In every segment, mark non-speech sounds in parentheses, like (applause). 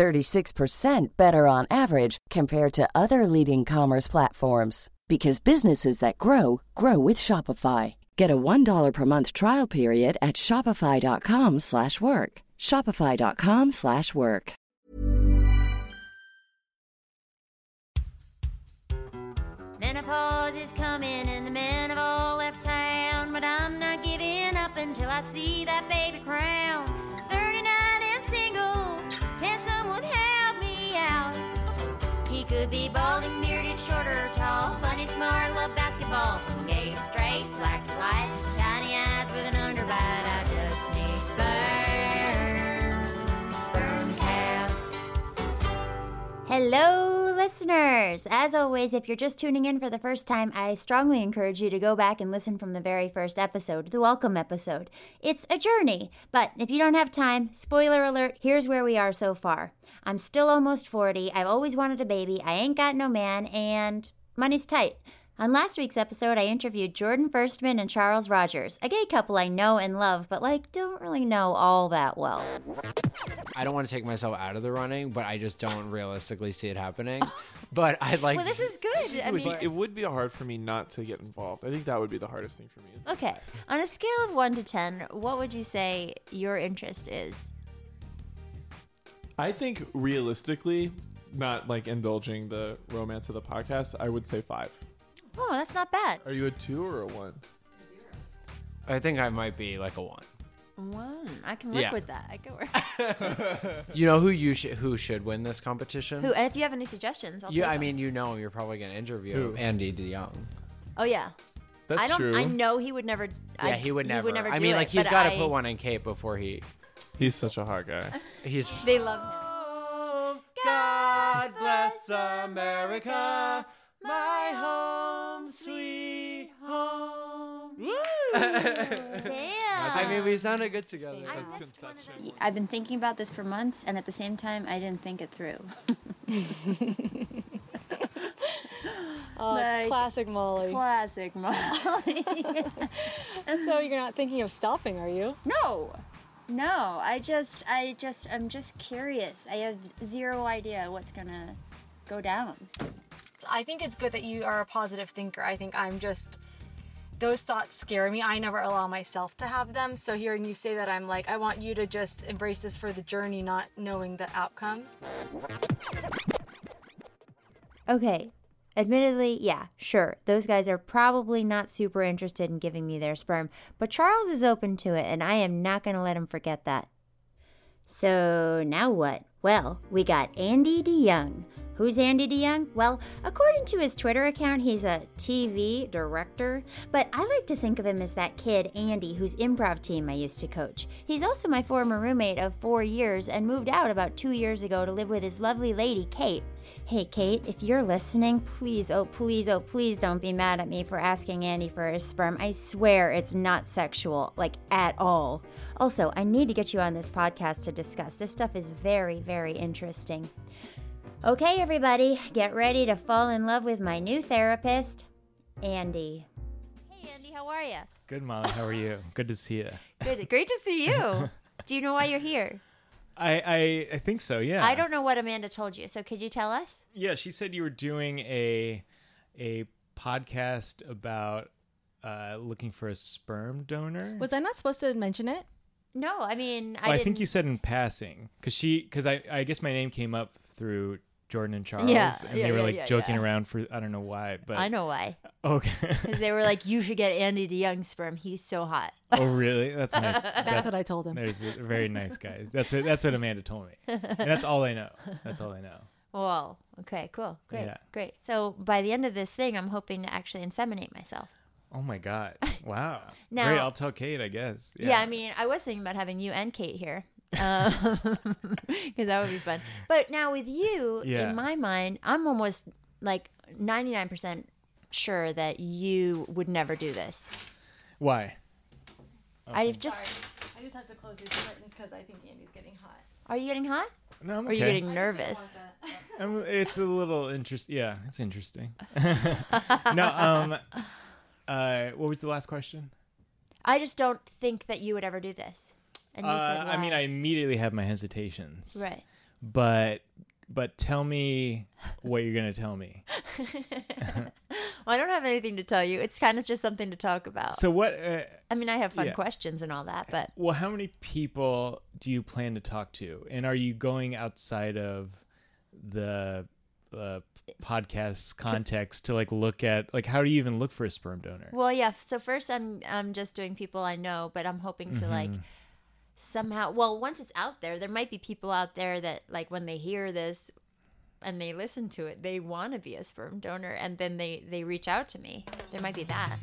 36% better on average compared to other leading commerce platforms because businesses that grow grow with Shopify. Get a $1 per month trial period at shopify.com/work. shopify.com/work. Menopause is coming and the men have all left town, but I'm not giving up until I see that baby crown. Be balding, bearded, short or tall, funny, smart, love basketball, Hello, listeners! As always, if you're just tuning in for the first time, I strongly encourage you to go back and listen from the very first episode, the welcome episode. It's a journey, but if you don't have time, spoiler alert, here's where we are so far. I'm still almost 40, I've always wanted a baby, I ain't got no man, and money's tight. On last week's episode, I interviewed Jordan Firstman and Charles Rogers, a gay couple I know and love, but like don't really know all that well. I don't want to take myself out of the running, but I just don't realistically see it happening. But I'd like. Well, this is good. I it, would, mean, it would be hard for me not to get involved. I think that would be the hardest thing for me. is- Okay. On a scale of 1 to 10, what would you say your interest is? I think realistically, not like indulging the romance of the podcast, I would say five. Oh, that's not bad. Are you a two or a one? I think I might be like a one. One. I can work Yeah. with that. I can work. (laughs) You know who you should who should win this competition? Who, if you have any suggestions, I'll You, take I them. mean, you know, him. You're probably gonna interview Who? Andy DeYoung. Oh yeah. That's I don't. true. I know he would never. I, Yeah, he would never. He would never I do mean, it, like he's but got to I- put one in Cape before he. He's such a hot guy. He's. They love him. Oh, God bless America, my home, sweet home. Woo! (laughs) Damn. I mean, we sounded good together. I missed one of those. I've been thinking about this for months, and at the same time, I didn't think it through. (laughs) Oh, Like- classic Molly. Classic Molly. (laughs) so you're not thinking of stopping, are you? no, no. I just, I just, I'm just curious. I have zero idea what's gonna go down. I think it's good that you are a positive thinker. I think I'm just those thoughts scare me. I never allow myself to have them. So hearing you say that, I'm like, I want you to just embrace this for the journey, not knowing the outcome. Okay. Admittedly, yeah, sure. Those guys are probably not super interested in giving me their sperm, but Charles is open to it, and I am not going to let him forget that. So now what? Well, we got Andy DeYoung. Who's Andy DeYoung? Well, according to his Twitter account, he's a TV director, but I like to think of him as that kid, Andy, whose improv team I used to coach. He's also my former roommate of four years and moved out about two years ago to live with his lovely lady, Kate. Hey, Kate, if you're listening, please, oh, please, oh, please don't be mad at me for asking Andy for his sperm. I swear it's not sexual, like at all. Also, I need to get you on this podcast to discuss. This stuff is very, very interesting. Okay, everybody, get ready to fall in love with my new therapist, Andy. Hey, Andy, how are you? Good, Molly. How are you? Good to see you. Good, great to see you. (laughs) Do you know why you're here? I, I I think so. Yeah. I don't know what Amanda told you, so could you tell us? Yeah, she said you were doing a a podcast about uh, looking for a sperm donor. Was I not supposed to mention it? No, I mean, Well, I, I, didn't. think you said in passing because she because I I guess my name came up through Jordan and Charles. Yeah, and yeah, they were yeah, like yeah, joking yeah. around for I don't know why, but I know why. Okay, (laughs) they were like, you should get Andy DeYoung sperm. He's so hot. oh really? That's nice. (laughs) That's, what I told him. There's a very nice guys. That's what that's what Amanda told me, and that's all I know. That's all I know. (laughs) Whoa. Okay, cool. Great. Yeah. Great. So by the end of this thing, I'm hoping to actually inseminate myself. Oh my god! Wow. Now- Great. I'll tell Kate. I guess. Yeah, I mean, I was thinking about having you and Kate here. (laughs) Because that would be fun. But now with you, Yeah. in my mind, I'm almost like 99% sure that you would never do this. Why? I just. I just have to close these curtains because I think Andy's getting hot. Are you getting hot? No, I'm Or are you getting nervous? Um, (laughs) (laughs) it's a little interesting. Yeah, it's interesting. no, um, uh, what was the last question? I just don't think that you would ever do this. And you said Uh, I mean. I immediately have my hesitations. Right. But but tell me what you're gonna tell me. (laughs) (laughs) Well, I don't have anything to tell you. It's kind of just something to talk about. So what? Uh, I mean, I have fun yeah. questions and all that, but well, how many people do you plan to talk to, and are you going outside of the uh, podcast context to like look at like how do you even look for a sperm donor? well, yeah. So first, I'm I'm just doing people I know, but I'm hoping to like Mm-hmm. Somehow. Well, once it's out there, there might be people out there that like when they hear this and they listen to it, they want to be a sperm donor, and then they they reach out to me. There might be that.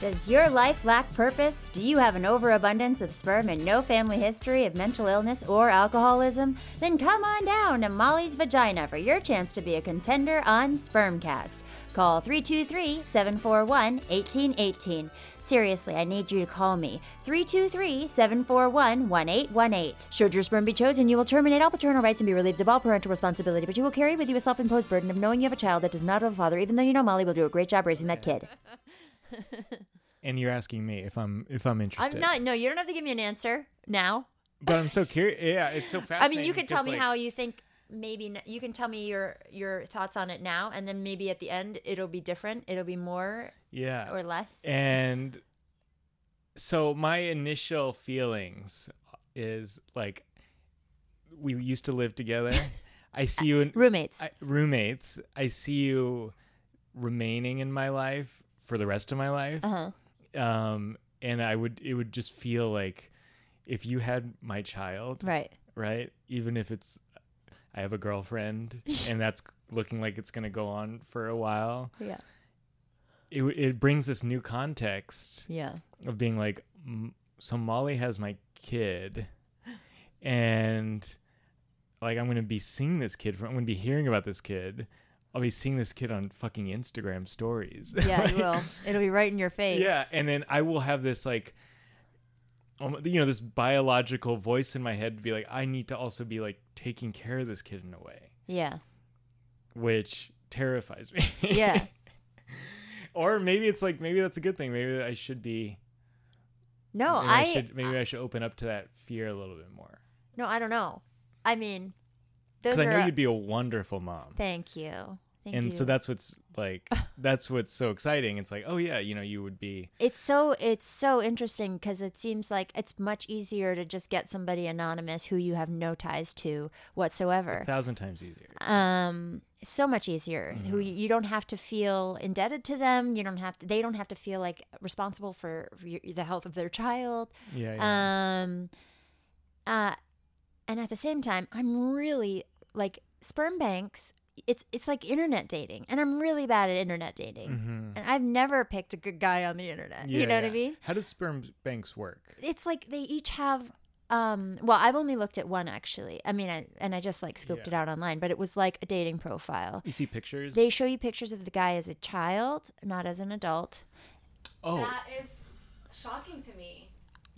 Does your life lack purpose? Do you have an overabundance of sperm and no family history of mental illness or alcoholism? Then come on down to Molly's Vagina for your chance to be a contender on Spermcast. Call 323 741 1818. Seriously, I need you to call me. 323 741 1818. Should your sperm be chosen, you will terminate all paternal rights and be relieved of all parental responsibility, but you will carry with you a self imposed burden of knowing you have a child that does not have a father, even though you know Molly will do a great job raising that kid. (laughs) And you're asking me if I'm if I'm interested. I'm not. No, you don't have to give me an answer now. But I'm so curious. Yeah, it's so fascinating. (laughs) I mean, you can tell me like, how you think. Maybe n- you can tell me your your thoughts on it now, and then maybe at the end it'll be different. It'll be more Yeah. or less. And so my initial feelings is like we used to live together. (laughs) I see you in Roommates. I, roommates. I see you remaining in my life for the rest of my life. Uh huh. Um and I would it would just feel like if you had my child, Right. right? Even if it's I have a girlfriend (laughs) and that's looking like it's going to go on for a while. Yeah. It it brings this new context Yeah. of being like, "M- so Molly has my kid, and like I'm gonna be seeing this kid. From, I'm gonna be hearing about this kid. I'll be seeing this kid on fucking Instagram stories. Yeah, you (laughs) will. It'll be right in your face. Yeah, and then I will have this like, um, you know, this biological voice in my head to be like, I need to also be like taking care of this kid in a way, yeah. which terrifies me. Yeah. (laughs) or maybe it's like maybe that's a good thing. Maybe I should be. No, maybe I, should maybe I should open up to that fear a little bit more. no, I don't know. I mean, Because I know you'd be a wonderful mom. Thank you. Thank and you. so that's what's like (laughs) that's what's so exciting. It's like, oh yeah, you know, you would be it's so it's so interesting because it seems like it's much easier to just get somebody anonymous who you have no ties to whatsoever. a thousand times easier. um so much easier who Mm-hmm. you you don't have to feel indebted to them you don't have to they don't have to feel like responsible for, for your, the health of their child Yeah, yeah. um uh and at the same time i'm really like sperm banks it's it's like internet dating and i'm really bad at internet dating and i've never picked a good guy on the internet Mm-hmm. Yeah, you know what i mean How does sperm banks work? it's like they each have um well i've only looked at one actually i mean I, and i just like scoped Yeah. it out online but it was like a dating profile You see pictures? they show you pictures of the guy as a child not as an adult oh, That is shocking to me.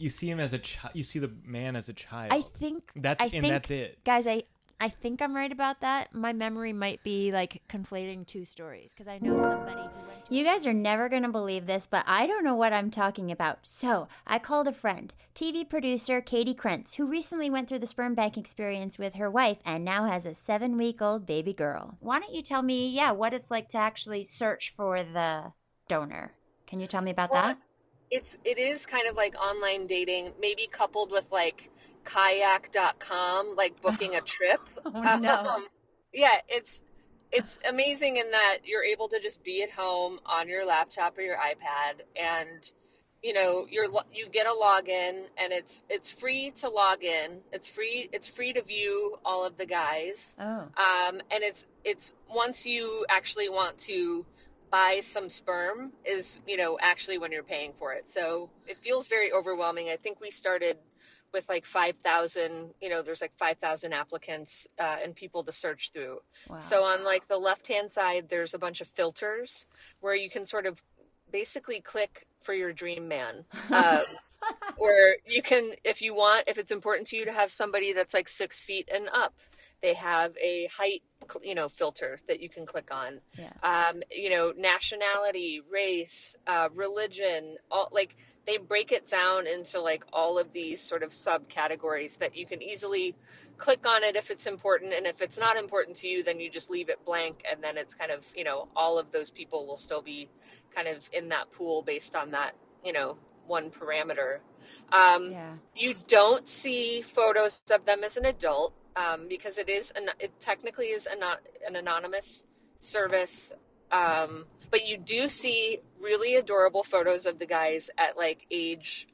You see him as a child. You see the man as a child. i think That's I and think, that's it. guys i i think i'm right about that my memory might be like conflating two stories because i know somebody who went to you guys are never going to believe this but i don't know what i'm talking about so i called a friend tv producer katie krentz who recently went through the sperm bank experience with her wife and now has a seven week old baby girl why don't you tell me yeah what it's like to actually search for the donor can you tell me about Well, that it's it is kind of like online dating, maybe coupled with like kayak.com, like (laughs) booking a trip. (laughs) Oh, no. Um, yeah, it's it's amazing in that you're able to just be at home on your laptop or your iPad and you know, you're you get a login and it's it's free to log in. It's free it's free to view all of the guys. oh Um, and it's it's once you actually want to buy some sperm is you know actually when you're paying for it. So it feels very overwhelming. I think we started with like 5,000, you know, there's like 5,000 applicants uh, and people to search through. So on like the left hand side, there's a bunch of filters where you can sort of basically click for your dream man. (laughs) Um, or you can, if you want, if it's important to you to have somebody that's like six feet and up, they have a height, you know, filter that you can click on. Yeah. Um, you know, nationality, race, uh, religion, all like they break it down into like all of these sort of subcategories that you can easily click on it if it's important and if it's not important to you then you just leave it blank and then it's kind of you know all of those people will still be kind of in that pool based on that you know one parameter um, Yeah. you don't see photos of them as an adult um, because it is an, it technically is an, an anonymous service um, but you do see really adorable photos of the guys at like age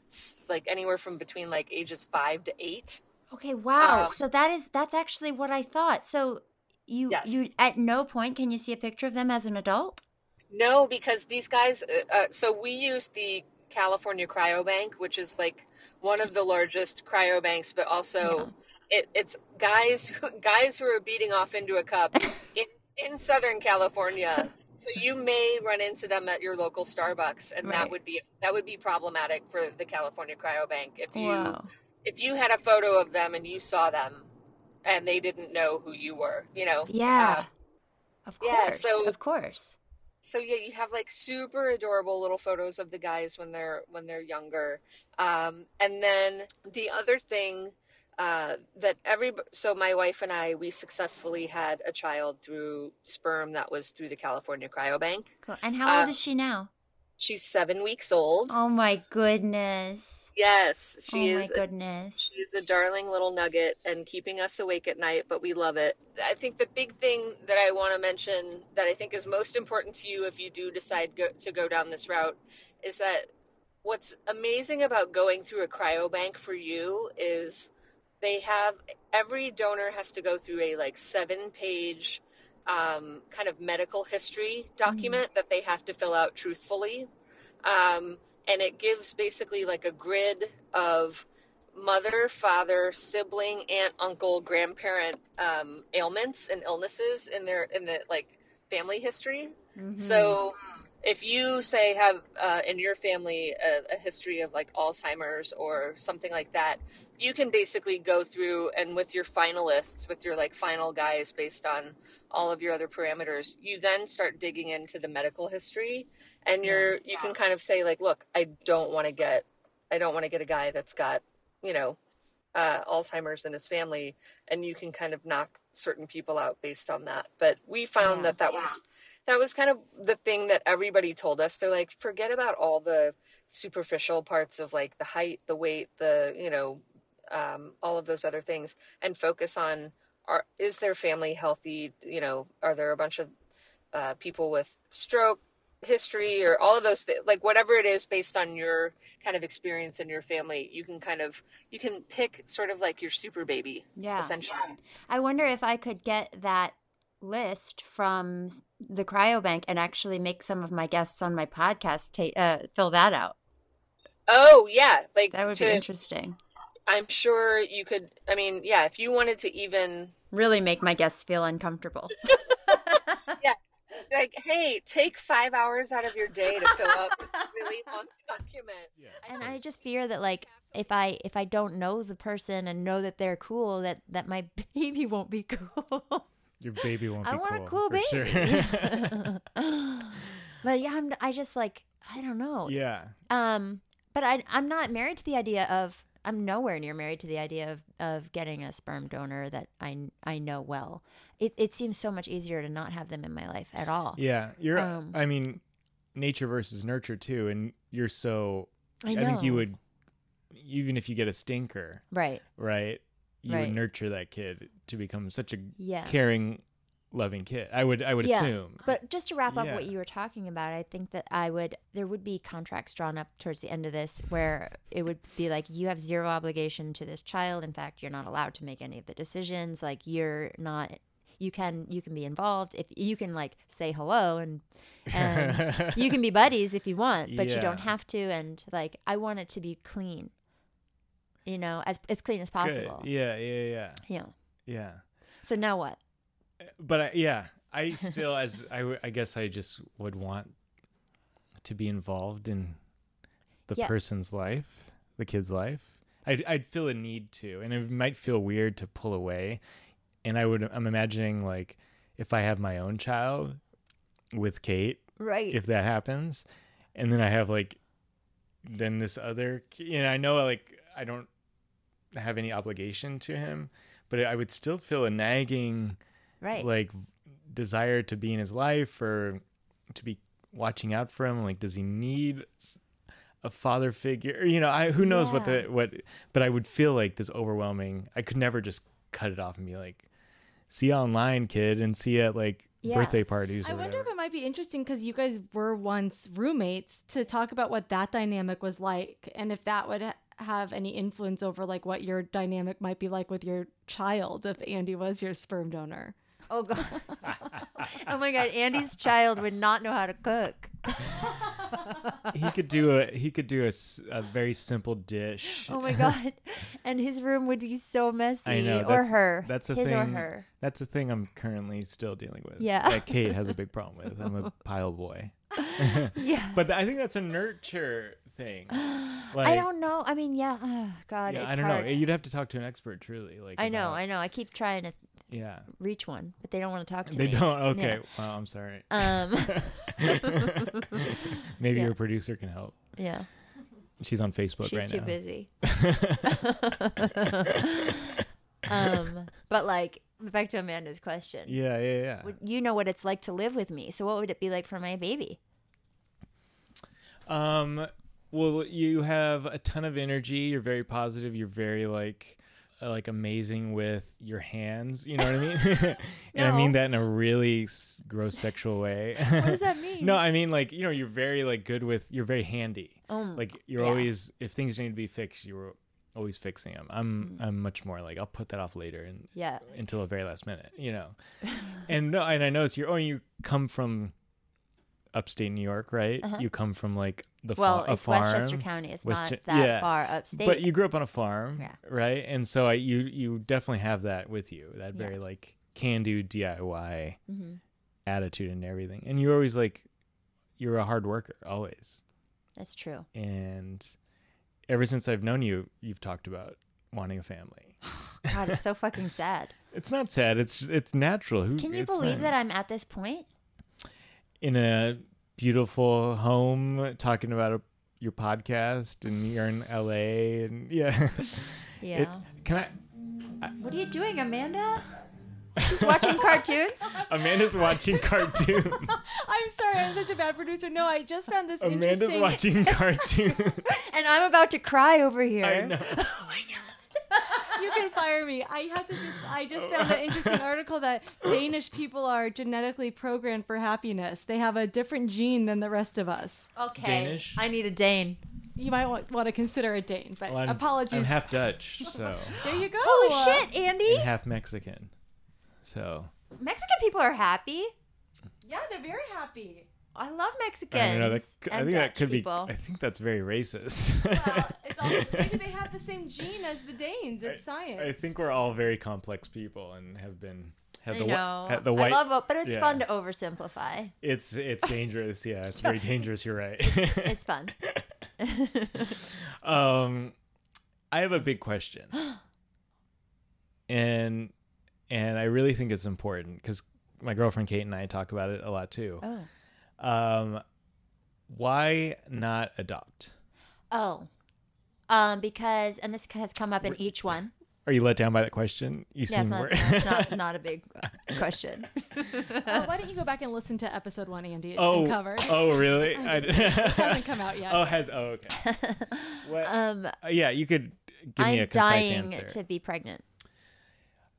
like anywhere from between like ages five to eight Okay, wow. Um, so that is that's actually what I thought. So you Yes. you at no point can you see a picture of them as an adult? No, because these guys. Uh, uh, so we use the California Cryobank, which is like one of the largest cryobanks, but also it, it's guys who, (laughs) guys who are beating off into a cup (laughs) in, in Southern California. So you may run into them at your local Starbucks, and Right. that would be that would be problematic for the California Cryobank if you Wow. if you had a photo of them and you saw them and they didn't know who you were, you know. Yeah. Uh, Of yeah, course. so- of course. so yeah, you have like super adorable little photos of the guys when they're when they're younger. Um, and then the other thing uh, that every so my wife and I we successfully had a child through sperm that was through the California Cryobank. Cool. And how old Uh, is she now? She's seven weeks old. Oh my goodness. Yes, she oh my is. goodness. She's a darling little nugget and keeping us awake at night, but we love it. I think the big thing that I want to mention that I think is most important to you if you do decide go, to go down this route is that what's amazing about going through a cryobank for you is they have every donor has to go through a like seven page um, kind of medical history document that they have to fill out truthfully. Um, and it gives basically like a grid of mother, father, sibling, aunt, uncle, grandparent um, ailments and illnesses in their in the like family history. Mm-hmm. So if you say have uh, in your family a, a history of like Alzheimer's or something like that, you can basically go through and with your finalists, with your like final guys based on all of your other parameters, you then start digging into the medical history and you're you can kind of say like, look, I don't want to get I don't want to get a guy that's got, you know, uh, Alzheimer's in his family, and you can kind of knock certain people out based on that. But we found Yeah. that that was that was kind of the thing that everybody told us. They're like, forget about all the superficial parts of like the height, the weight, the you know, um, all of those other things, and focus on are is their family healthy? You know, are there a bunch of uh, people with stroke history or all of those things like whatever it is based on your kind of experience in your family you can kind of you can pick sort of like your super baby Yeah. essentially I wonder if I could get that list from the cryobank and actually make some of my guests on my podcast ta- uh, fill that out. oh yeah like That would to, be interesting. I'm sure you could i mean yeah if you wanted to even Really make my guests feel uncomfortable. (laughs) (laughs) Yeah. Like hey take five hours out of your day to fill out this really long document and I just fear that like if I if I don't know the person and know that they're cool that that my (laughs) baby won't be cool. Your baby won't be cool. I be want a cool. cool baby. Sure. but yeah, I'm, I just like I don't know. yeah. Um, but I I'm not married to the idea of I'm nowhere near married to the idea of of getting a sperm donor that I I know well. It it seems so much easier to not have them in my life at all. Yeah. You're Um, I mean, nature versus nurture too, and you're so I I think you would even if you get a stinker, Right. right? You Right. would nurture that kid to become such a Yeah. caring, loving kid. I would I would yeah. assume. But just to wrap up what you were talking about, I think that I would there would be contracts drawn up towards the end of this where it would be like you have zero obligation to this child. In fact, you're not allowed to make any of the decisions. Like you're not you can you can be involved if you can like say hello and and (laughs) you can be buddies if you want, but you don't have to and like I want it to be clean. you know, as as clean as Good. possible. Yeah, yeah, yeah, Yeah. yeah. So now what? But I, yeah, I still, as I, I guess, I just would want to be involved in the Yeah. person's life, the kid's life. I'd, I'd feel a need to, and it might feel weird to pull away. And I would, I'm imagining like if I have my own child with Kate, Right. if that happens, and then I have like, then this other, you know, I know like I don't have any obligation to him, but I would still feel a nagging right. like desire to be in his life or to be watching out for him like does he need a father figure you know i who knows what the what but i would feel like this overwhelming i could never just cut it off and be like see you online kid and see you at like Yeah. birthday parties or I wonder if it might be interesting because you guys were once roommates to talk about what that dynamic was like and if that would ha- have any influence over like what your dynamic might be like with your child if Andy was your sperm donor. Oh god. (laughs) oh my god, Andy's child would not know how to cook. he could do a he could do a very simple dish Oh my god. And his room would be so messy. I know or that's, her. That's a his thing. or her. That's a thing I'm currently still dealing with. Yeah. that Kate has a big problem with. I'm a pile boy. (laughs) Yeah. (laughs) But I think that's a nurture thing. Like, (gasps) I don't know. I mean, yeah. Oh, god, yeah, it's I don't hard. know. You'd have to talk to an expert, truly. Like I know, about- I know. I keep trying to yeah. reach one, but they don't want to talk to They me. They don't. Okay. Yeah. Well, I'm sorry. Um (laughs) Maybe yeah. your producer can help. yeah. She's on Facebook She's right too now. busy. (laughs) um, but like back to Amanda's question. Yeah, yeah, yeah. You know what it's like to live with me. So what would it be like for my baby? Um, well, you have a ton of energy. You're very positive. You're very like, like amazing with your hands. You know what I mean? (laughs) and I mean that in a really s- gross sexual way. (laughs) What does that (laughs) mean? no, I mean like you know you're very like good with. You're very handy. Um, like you're yeah. always if things need to be fixed, you're always fixing them. I'm Mm. I'm much more like I'll put that off later and Yeah. until the very last minute. You know, and no, and I notice you're oh you come from upstate New York, right? You come from like the Uh-huh. Well, fa- it's farm. Westchester County. It's Westche- not that yeah. far upstate. But you grew up on a farm, Yeah. right? And so I, you you definitely have that with you, that Yeah. very like can do DIY Mhm. attitude and everything. And you're always like you're a hard worker always. That's true. And ever since I've known you, you've talked about wanting a family. (sighs) God, it's so fucking sad. (laughs) It's not sad. It's it's natural. Who, Can you believe fine. that I'm at this point? In a beautiful home talking about a, your podcast and you're in LA and yeah. (laughs) Yeah. It, can I what are you doing, Amanda? She's watching cartoons. (laughs) Amanda's watching cartoons. (laughs) I'm sorry, I'm such a bad producer. No, I just found this interesting. Amanda's interesting. watching cartoons. and I'm about to cry over here. I know. Oh you can fire me. I have to just I just oh. found an interesting article that Danish people are genetically programmed for happiness. They have a different gene than the rest of us. Okay. Danish? I need a Dane. You might want, want to consider a Dane, but Well, I'm, apologies. I'm half Dutch, (laughs) so there you go. Holy shit, Andy. and half Mexican. So Mexican people are happy. Yeah, they're very happy. I love Mexicans. I don't know. That, I think that could people. be. I think that's very racist. Well, (laughs) it's also maybe they have the same gene as the Danes. It's science. I think we're all very complex people and have been have I the know. the white. I love it, but it's yeah. fun to oversimplify. It's it's (laughs) dangerous. Yeah, it's very dangerous. You're right. It's (laughs) fun. um, I have a big question, (gasps) and and I really think it's important because my girlfriend Kate and I talk about it a lot too. Oh. Um, why not adopt? Oh. Um, because and this has come up in each one. Are you let down by that question? You Yeah, seem it's not, it's (laughs) not, not a big question. Uh, why don't you go back and listen to episode one, Andy? It's oh, been covered. oh, really? (laughs) I, it (laughs) hasn't come out yet. Oh, has oh okay. What, Um, uh, yeah, you could give me a I'm concise dying answer. to be pregnant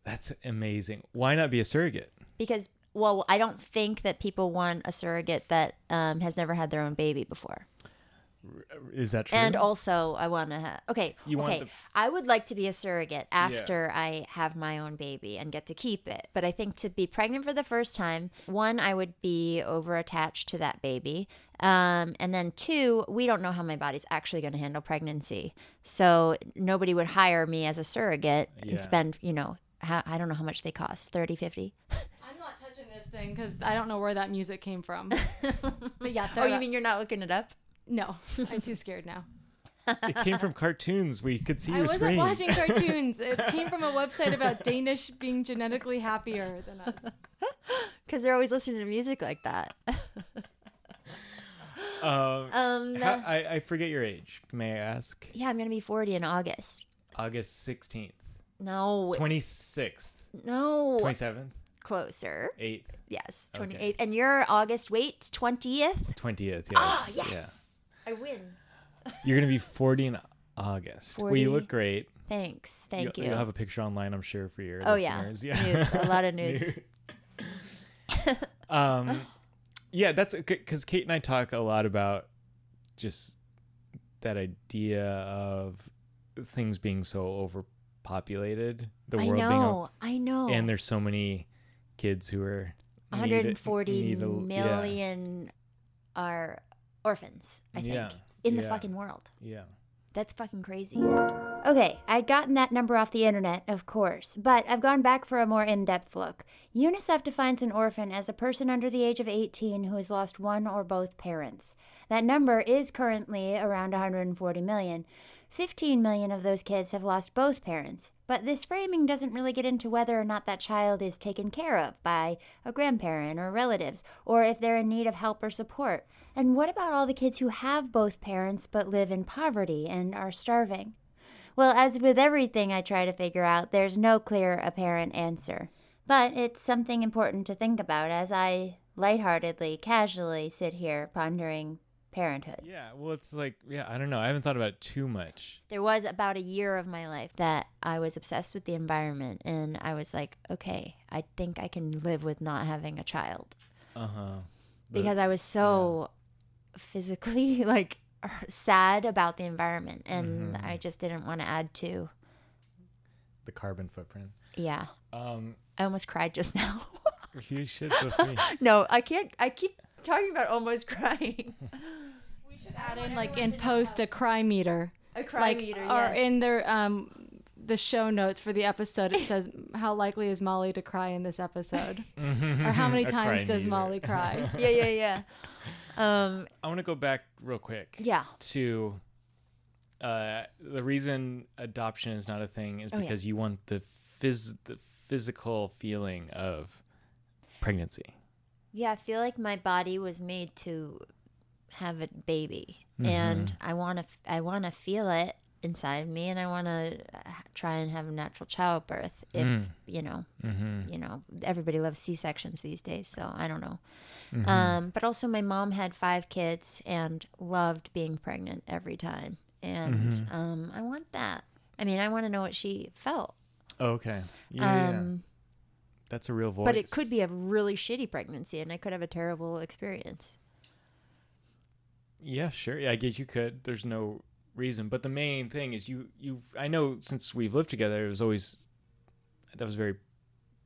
That's amazing. Why not be a surrogate? because, well, I don't think that people want a surrogate that um, has never had their own baby before. Is that true? And also, I want to. Ha- okay, You want okay. the- I would like to be a surrogate after I have my own baby and get to keep it. But I think to be pregnant for the first time, one, I would be over attached to that baby, um, and then two, we don't know how my body's actually going to handle pregnancy, so nobody would hire me as a surrogate Yeah. and spend, you know, how, I don't know how much they cost 30 50 I'm not touching this thing because I don't know where that music came from. (laughs) but yeah, oh you mean you're not looking it up no? (laughs) I'm too scared now. it came from cartoons. We could see I your wasn't screen. watching cartoons. It (laughs) came from a website about Danish being genetically happier than us. because they're always listening to music like that Um, um how- I, I forget your age. May I ask? yeah i'm gonna be 40 in august August sixteenth, no twenty sixth, no twenty seventh, closer eighth, yes Okay. 28th and you're august wait 20th twentieth. Yes. ah yes Yeah. i win You're gonna be forty in August. Well, you look great. thanks thank you'll, you You'll have a picture online, I'm sure, for your Oh, yeah. listeners. Yeah, Nudes, a lot of (laughs) nudes. (laughs) um, yeah, that's because Kate and I talk a lot about just that idea of things being so overpopulated, the i world being, know o- i know and there's so many kids who are 140 need a- million yeah, are orphans i think Yeah, in the fucking world Yeah. That's fucking crazy. Okay, I'd gotten that number off the internet, of course, but I've gone back for a more in depth look. UNICEF defines an orphan as a person under the age of 18 who has lost one or both parents. That number is currently around 140 million. 15 million of those kids have lost both parents, but this framing doesn't really get into whether or not that child is taken care of by a grandparent or relatives, or if they're in need of help or support. And what about all the kids who have both parents but live in poverty and are starving? Well, as with everything I try to figure out, there's no clear, apparent answer. But it's something important to think about as I lightheartedly, casually sit here pondering parenthood. Yeah. Well, it's like, yeah, I don't know. I haven't thought about it too much. There was about a year of my life that I was obsessed with the environment, and I was like, okay, I think I can live with not having a child Uh huh. because I was so physically (laughs) like sad about the environment, and Mhm. I just didn't want to add to. the carbon footprint. Yeah, Um, I almost cried just now. (laughs) you should feel (laughs) no, I can't. I keep talking about almost crying. (laughs) We should add in like in post a cry meter. A cry like, meter, Or in their um the show notes for the episode, it says how likely is Molly to cry in this episode, or how many times does meter. Molly cry? yeah, yeah, yeah. Um, I want to go back real quick. Yeah. To uh, the reason adoption is not a thing is Oh, yeah. because you want the phys the physical feeling of pregnancy. Yeah, I feel like my body was made to have a baby, Mm-hmm. and I want to. I want to feel it inside of me, and I want to try and have a natural childbirth. If Mm. you know, Mm-hmm. you know, everybody loves C sections these days, so I don't know. Mm-hmm. Um, but also, my mom had five kids and loved being pregnant every time, and Mm-hmm. um, I want that. I mean, I want to know what she felt. Oh, okay. Yeah, yeah. Um, That's a real voice. But it could be a really shitty pregnancy, and I could have a terrible experience. Yeah, sure. Yeah, I guess you could. There's no reason, but the main thing is you. You. I know since we've lived together, it was always that was very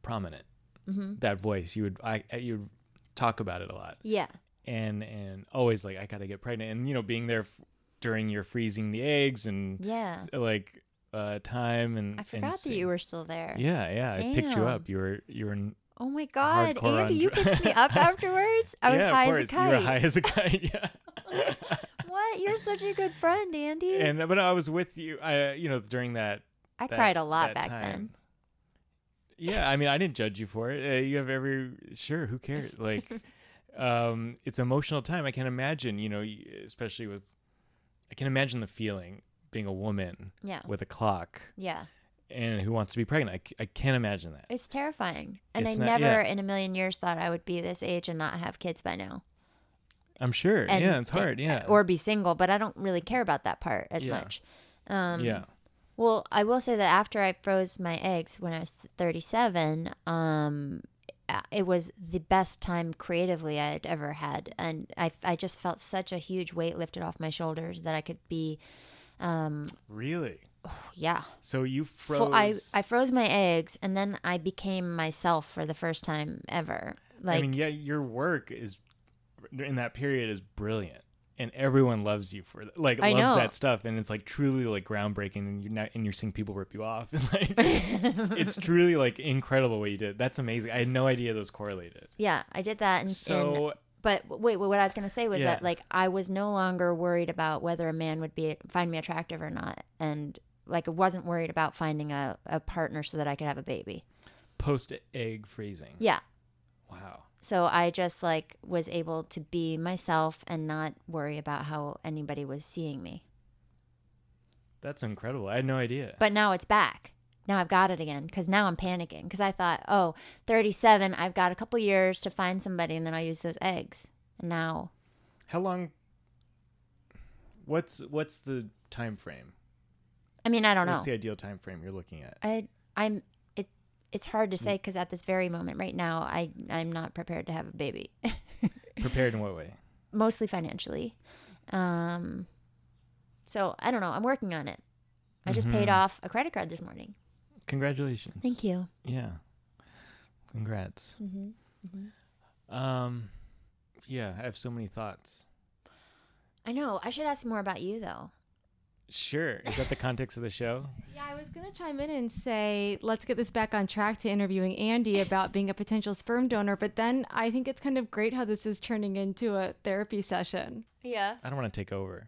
prominent. Mm-hmm. That voice. You would. I. You would talk about it a lot, Yeah. and and always like I gotta get pregnant, and you know being there f- during your freezing the eggs and Yeah. like uh time and I and forgot that you were still there. Yeah, yeah. I picked you up. You were you were in Oh my god, Andy, on you picked me up (laughs) afterwards? I was yeah, high as a kite. You were high as a kite. Yeah. What? You're such a good friend, Andy. and but I was with you. I you know during that. I that- cried a lot back time. then. Yeah, I mean, I didn't judge you for it. Uh, you have every sure. Who cares? (laughs) Like, um, it's emotional time. I can imagine. You know, especially with, I can imagine the feeling being a woman Yeah. with a clock Yeah. and who wants to be pregnant. I, I can't imagine that. It's terrifying. And It's I not- never yeah. in a million years thought I would be this age and not have kids by now. I'm sure. And yeah, it's hard. Yeah. Or be single, but I don't really care about that part as Yeah. much. Um, yeah. Well, I will say that after I froze my eggs when I was 37, um, it was the best time creatively I had ever had, and I I just felt such a huge weight lifted off my shoulders that I could be, um, Really? (sighs) yeah. So you froze. Fo- I I froze my eggs, and then I became myself for the first time ever. Like I mean, yeah, your work is in that period is brilliant, and everyone loves you for that. Like I loves know. that stuff, and it's like truly like groundbreaking, and you're not, and you're seeing people rip you off. (laughs) And, like, (laughs) it's truly like incredible what you did. That's amazing. I had no idea those correlated. Yeah, I did that. And, and- So- but wait, what I was going to say was Yeah. that like I was no longer worried about whether a man would be find me attractive or not, and like I wasn't worried about finding a, a partner so that I could have a baby. Post egg freezing. Yeah. Wow. So I just like was able to be myself and not worry about how anybody was seeing me. That's incredible. I had no idea. But now it's back. Now I've got it again because now I'm panicking because I thought, oh, 37, I've got a couple years to find somebody and then I'll use those eggs. And now How long? What's what's the time frame? I mean, I don't know. What's the ideal time frame you're looking at? I I'm it's hard to say because at this very moment right now I I'm not prepared to have a baby, (laughs) Prepared in what way? mostly financially. Um, so I don't know. I'm working on it. I just paid Mhm. off a credit card this morning. Congratulations. Thank you. Yeah. Congrats. Mm-hmm. Um, yeah, I have so many thoughts. I know. I should ask more about you though. Sure. Is that the context of the show? (laughs) Yeah, I was going to chime in and say, let's get this back on track to interviewing Andy about being a potential sperm donor. But then I think it's kind of great how this is turning into a therapy session. Yeah. I don't want to take over.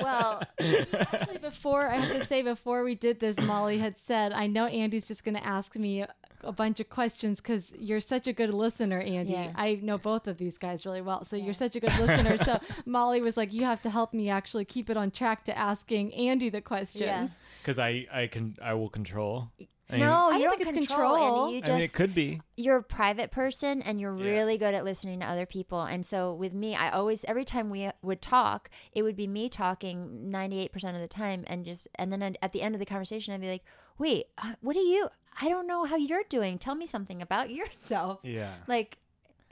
Well, Actually, before I have to say, before we did this, Molly had said, I know Andy's just going to ask me a, a bunch of questions because you're such a good listener, Andy. Yeah. I know both of these guys really well. So you're such a good listener. so (laughs) Molly was like, you have to help me actually keep it on track to asking Andy the questions. Yeah. Because I, I can, I will control. I mean, no, I you don't don't think it's control. control. Andy. You I just mean, it could be. you're a private person and you're Yeah. really good at listening to other people. And so with me, I always every time we would talk, it would be me talking 98% of the time and just and then I'd- at the end of the conversation I'd be like, "Wait, uh, what are you I don't know how you're doing. Tell me something about (laughs) yourself." Yeah. Like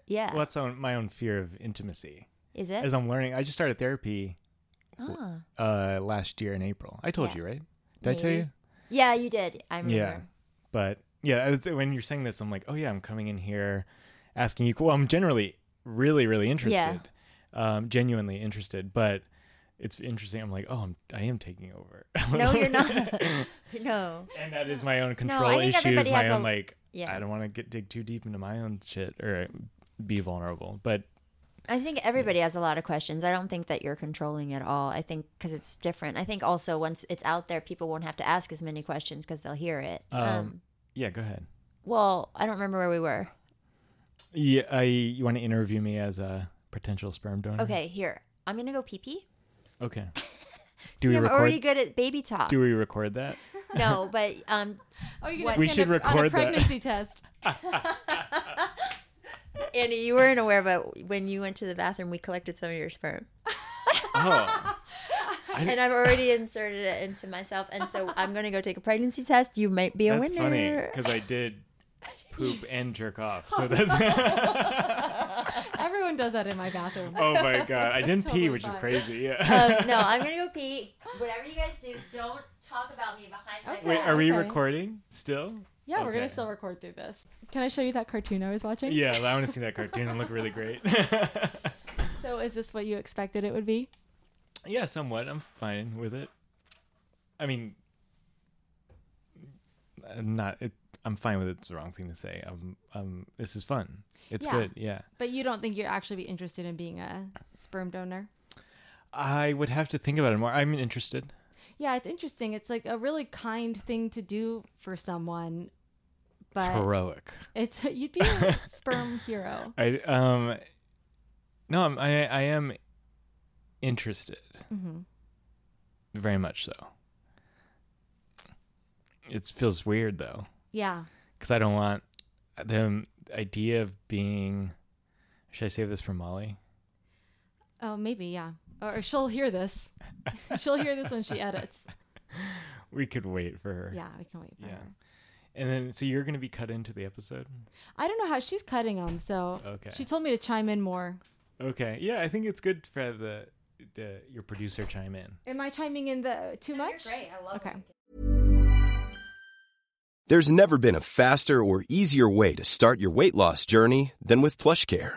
yeah. Well, that's on my own fear of intimacy. Is it? As I'm learning, I just started therapy Ah. uh, last year in April. I told Yeah. you, right? Did I tell you? Yeah, you did. I remember. Yeah. But yeah, it's, when you're saying this, I'm like, oh yeah, I'm coming in here asking you. Well, I'm generally really, really interested, um, genuinely interested. But it's interesting. I'm like, oh, I'm, I am taking over. No, you're not. (laughs) (laughs) no. and that is my own control think issues. My own a- like, yeah. I don't want to get dig too deep into my own shit or be vulnerable. But I think everybody has a lot of questions. I don't think that you're controlling at all. I think because it's different. I think also once it's out there, people won't have to ask as many questions because they'll hear it. um, yeah, go ahead. well, I don't remember where we were. Yeah, I, you want to interview me as a potential sperm donor? Okay, here. I'm gonna go pee pee. Okay. See, (laughs) Do we I'm record? already good at baby talk. Do we record that? (laughs) no, but (laughs) um, Oh, you What- get We should on a record that. pregnancy test. Andy, you weren't aware, but when you went to the bathroom, we collected some of your sperm, Oh. I and I've already inserted it into myself, and so I'm gonna go take a pregnancy test. You might be a winner. That's funny because I did poop and jerk off. So (laughs) that's. (laughs) Everyone does that in my bathroom. oh my god! I didn't pee, totally which is crazy. Yeah. um, no, I'm (laughs) gonna go pee. Whatever you guys do, don't talk about me behind my Okay. Wait, are we okay. recording still? Yeah, we're gonna still record through this. Can I show you that cartoon I was watching? Yeah, I want to see that (laughs) cartoon. It looked really great. So is this what you expected it would be? yeah, somewhat. I'm fine with it. I mean, I'm not. It, I'm fine with it. It's the wrong thing to say. Um, um, this is fun. It's Yeah. good. Yeah. But you don't think you'd actually be interested in being a sperm donor? I would have to think about it more. I'm interested. Yeah, it's interesting. It's like a really kind thing to do for someone. It's heroic. it's (laughs) you'd be a (laughs) sperm hero. I um no, I'm, I I am interested. hmm Very much so. It feels weird though, Yeah. because I don't want the idea of being. Should I save this for Molly? Oh, maybe yeah. Or she'll hear this. (laughs) she'll hear this when she edits. We could wait for her. Yeah, we can wait for Yeah. her. And then, so you're going to be cut into the episode? I don't know how she's cutting them, so Okay. she told me to chime in more. Okay. Yeah, I think it's good for the the your producer chime in. Am I chiming in the too much? great. I love Okay. There's never been a faster or easier way to start your weight loss journey than with PlushCare.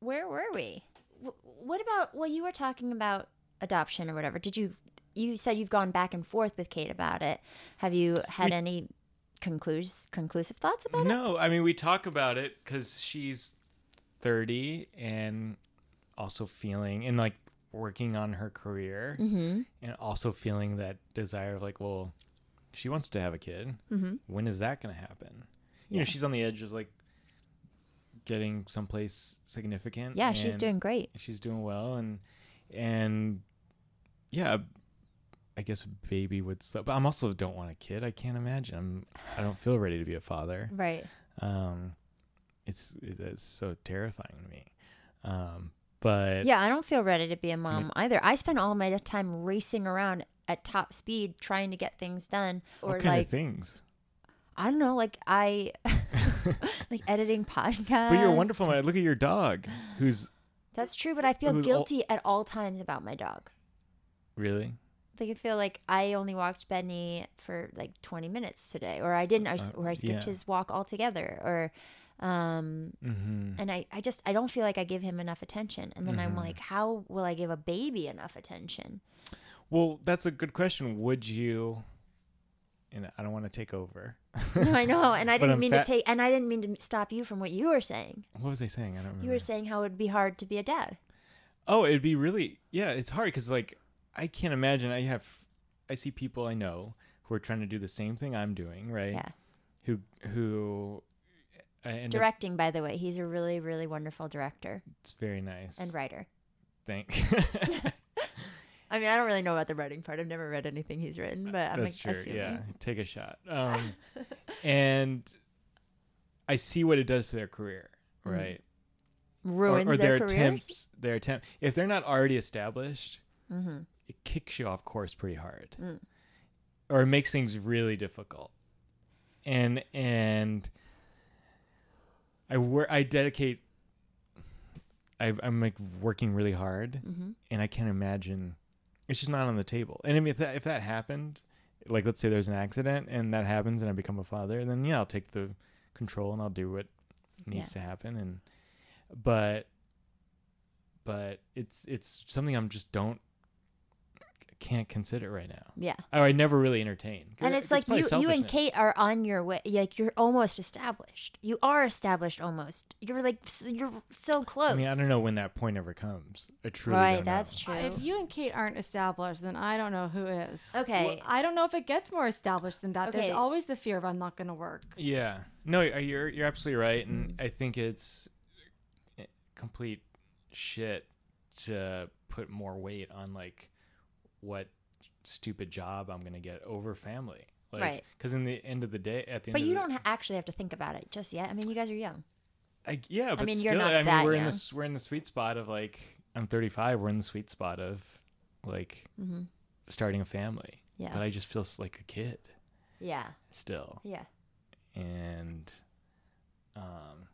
where were we? W- what about? Well, you were talking about adoption or whatever. Did you? You said you've gone back and forth with Kate about it. Have you had We- any conclus- conclusive thoughts about it? No, I mean we talk about it because she's thirty and also feeling and like working on her career Mm-hmm. and also feeling that desire of like, well, she wants to have a kid. Mhm. When is that going to happen? You know, she's on the edge of like getting someplace significant. Yeah, she's doing great. She's doing well, and and yeah, I guess a baby would. Still, but I'm also don't want a kid. I can't imagine. I'm. I don't feel ready to be a father. Right. Um, it's it's so terrifying to me. Um, but Yeah, I don't feel ready to be a mom either. I spend all my time racing around at top speed trying to get things done, or what kind like of things? I don't know, like I (laughs) (laughs) like editing podcasts. But you're a wonderful. man. Look at your dog, who's That's true, but I feel Who's guilty at all times about my dog. really. Like I feel like I only walked Benny for like 20 minutes today, or I didn't, or, Uh, or I skipped yeah. his walk altogether, or um, hmm and I, I just I don't feel like I give him enough attention, and then I'm Mhm. like, how will I give a baby enough attention? Well, that's a good question. Would you? And I don't want to take over. (laughs) no, I know, and I didn't mean to take, and I didn't mean to stop you from what you were saying. What was I saying? I don't remember. You were saying how it'd be hard to be a dad. Oh, it'd be really yeah. It's hard because like I can't imagine. I have I see people I know who are trying to do the same thing I'm doing, right? Yeah. Who who uh, I end up- Directing, by the way, he's a really, really wonderful director it's very nice and writer. Thank. (laughs) (laughs) I mean, I don't really know about the writing part. I've never read anything he's written, but I'm That's true. assuming. Yeah, take a shot. Um, (laughs) and I see what it does to their career, Mm. right? Ruins or, or their their careers? attempts. Their attempt. If they're not already established, Mhm. it kicks you off course pretty hard, Mm. or it makes things really difficult. And and I work. I dedicate. I, I'm like working really hard, Mhm. and I can't imagine. It's just not on the table. And I mean, if that if that happened, like let's say there's an accident and that happens, and I become a father, then yeah, I'll take the control and I'll do what needs to happen. And but but it's it's something I'm just don't can't consider right now. Yeah. Or I never really entertain. And it's like you, you and. Kate are on your way. Like you're almost established. You are established almost. You're like you're so close. I mean, I don't know when that point ever comes. I truly Right, don't know. that's true. If you and Kate aren't established, then I don't know who is. Okay. Well, I don't know if it gets more established than that. Okay. There's always the fear of I'm not going to work. Yeah. No, you're you're absolutely right, and Mm. I think it's eh, complete shit to put more weight on like what stupid job I'm gonna get over family. Like, Right. Because in the end of the day, at the end But you don't actually have to think about it just yet. I mean, you guys are young. I, yeah, but mean, still, you're not I mean, we're in this we're in the sweet spot of like I'm 35. We're in the sweet spot of like Mhm. starting a family. Yeah. But I just feel like a kid Yeah. still. Yeah. and um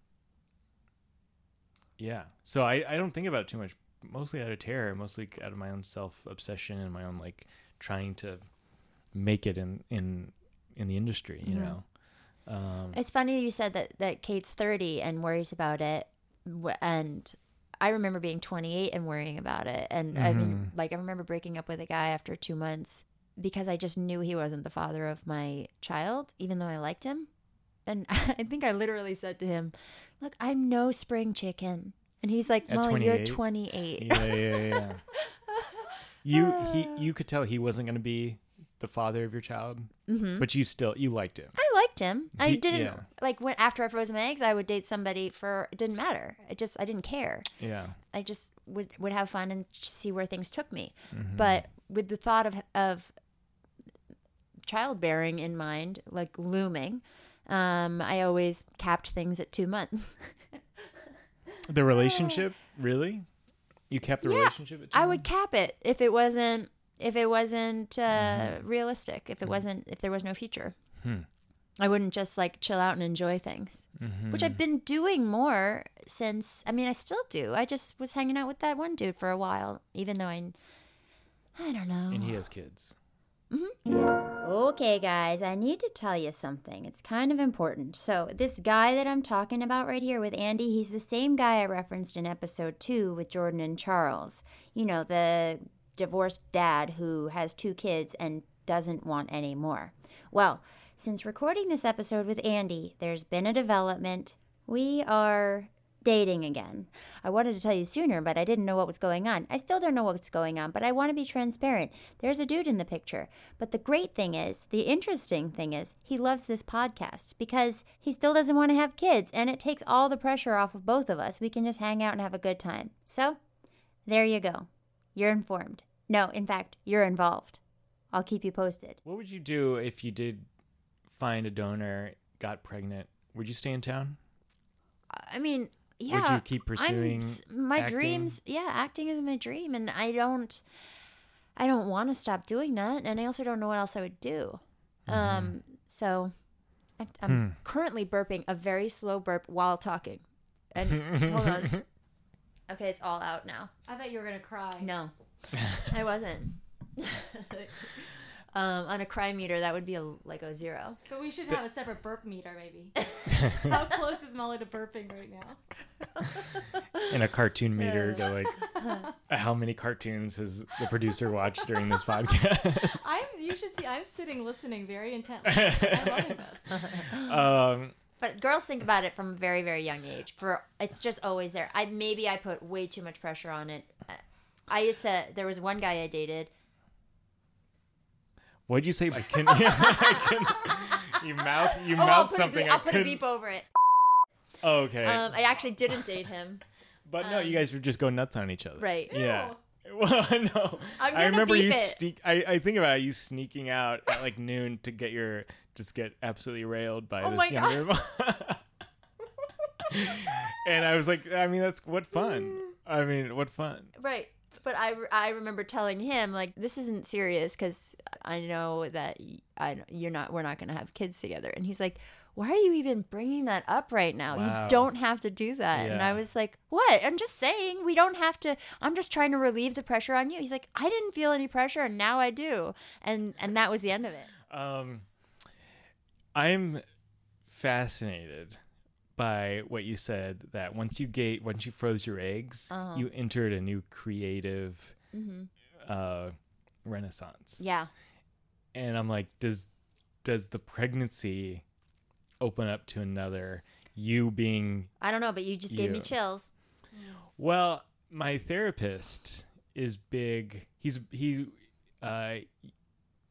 yeah so i i don't think about it too much mostly out of terror mostly out of my own self obsession and my own like trying to make it in in in the industry you Mhm. know um It's funny you said that that Kate's 30 and worries about it, and I remember being 28 and worrying about it. And I mean, Mhm. like I remember breaking up with a guy after two months because I just knew he wasn't the father of my child, even though I liked him. And (laughs) I think I literally said to him, "Look, I'm no spring chicken." And he's like, At "Molly, you're 28? 28." yeah yeah yeah (laughs) you he you could tell he wasn't going to be the father of your child Mhm. but you still you liked him I liked liked him. I He- didn't yeah. like when after I froze my eggs, I would date somebody for it didn't matter. It just I didn't care. Yeah. I just would would have fun and see where things took me. Mm-hmm. But with the thought of of childbearing in mind, like looming, um, I always capped things at two months. (laughs) The relationship, really? You kept the Yeah, relationship at I would cap it if it wasn't if it wasn't uh, Mm-hmm. realistic. If it wasn't if there was no future. Hmm. I wouldn't just like chill out and enjoy things, Mm-hmm. which I've been doing more since. I mean, I still do. I just was hanging out with that one dude for a while, even though I, I don't know. And he has kids. Mm-hmm. Okay, guys, I need to tell you something. It's kind of important. So, this guy that I'm talking about right here with Andy, he's the same guy I referenced in episode two with Jordan and Charles. You know, the divorced dad who has two kids and doesn't want any more. Well, since recording this episode with Andy, there's been a development. We are dating again. I wanted to tell you sooner, but I didn't know what was going on. I still don't know what's going on, but I want to be transparent. There's a dude in the picture. But the great thing is, the interesting thing is, he loves this podcast because he still doesn't want to have kids, and it takes all the pressure off of both of us. We can just hang out and have a good time. So, there you go. You're informed. No, in fact, you're involved. I'll keep you posted. What would you do if you did find a donor, got pregnant? Would you stay in town? I mean, yeah. you keep I'm pursuing my acting? dreams? Yeah, acting is my dream, and I don't, I don't want to stop doing that, and I also don't know what else I would do. Mm-hmm. Um, so I- I'm Hmm. currently burping a very slow burp while talking. And (laughs) hold on. Okay, it's all out now. I thought you were gonna cry. No, I wasn't. (laughs) um, on a cry meter, that would be a, like a zero. But we should have a separate burp meter, maybe. (laughs) How close is Molly to burping right now? (laughs) In a cartoon meter, go like, (laughs) how many cartoons has the producer watched during this podcast? I'm. You should see. I'm sitting listening very intently. I'm loving this. um, But girls think about it from a very, very young age. For it's just always there. I maybe I put way too much pressure on it. Uh, I used to. There was one guy I dated. What'd you say? I can. (laughs) I can you mouth. You oh, I'll mouth something. a beep, I'll I put a beep over it. Oh, okay. Um, I actually didn't date him. (laughs) but no, you guys would just go nuts on each other. Right. Yeah. (laughs) Well, no. I'm I remember you beep it. sneak. I, I think about you sneaking out at like noon to get your just get absolutely railed by Oh this my younger. and I was like, I mean, that's what fun. I mean, what fun. Right. But I, I remember telling him like this isn't serious because I know that I you're not we're not gonna have kids together. And he's like why are you even bringing that up right now? Wow. you don't have to do that. And I was like what? I'm just saying we don't have to I'm just trying to relieve the pressure on you. He's like I didn't feel any pressure and now I do. And and that was the end of it. Um, I'm fascinated by what you said that once you gate once you froze your eggs, Uh-huh. you entered a new creative Mhm. uh, renaissance. yeah and I'm like, does does the pregnancy open up to another you being I don't know but you just gave me chills well? My therapist is big. He's he uh,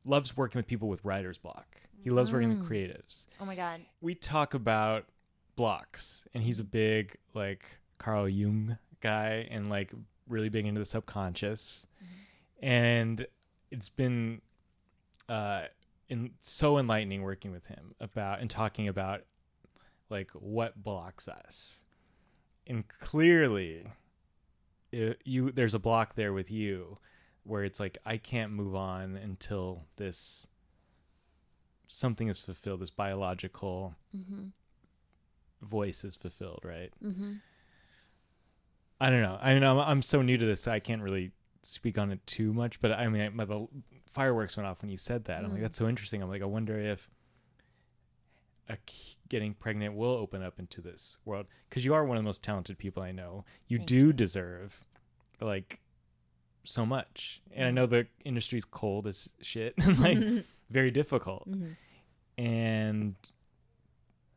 loves working with people with writer's block. He loves working with Mm. creatives. oh my god We talk about blocks, and he's a big like Carl Jung guy, and like really big into the subconscious. And it's been uh, in so enlightening working with him about and talking about like what blocks us. And clearly, it, you there's a block there with you where it's like I can't move on until this something is fulfilled. This biological Mhm. Voice is fulfilled, right? Mhm. I don't know. I mean, I'm, I'm so new to this, I can't really speak on it too much. But I mean, my, the fireworks went off when you said that. I'm like, Mm. that's so interesting. I'm like, I wonder if getting pregnant will open up into this world because you are one of the most talented people I know. You Thank do deserve like so much, and I Mm. know the industry's cold as shit (laughs) and like (laughs) very difficult. Mhm. And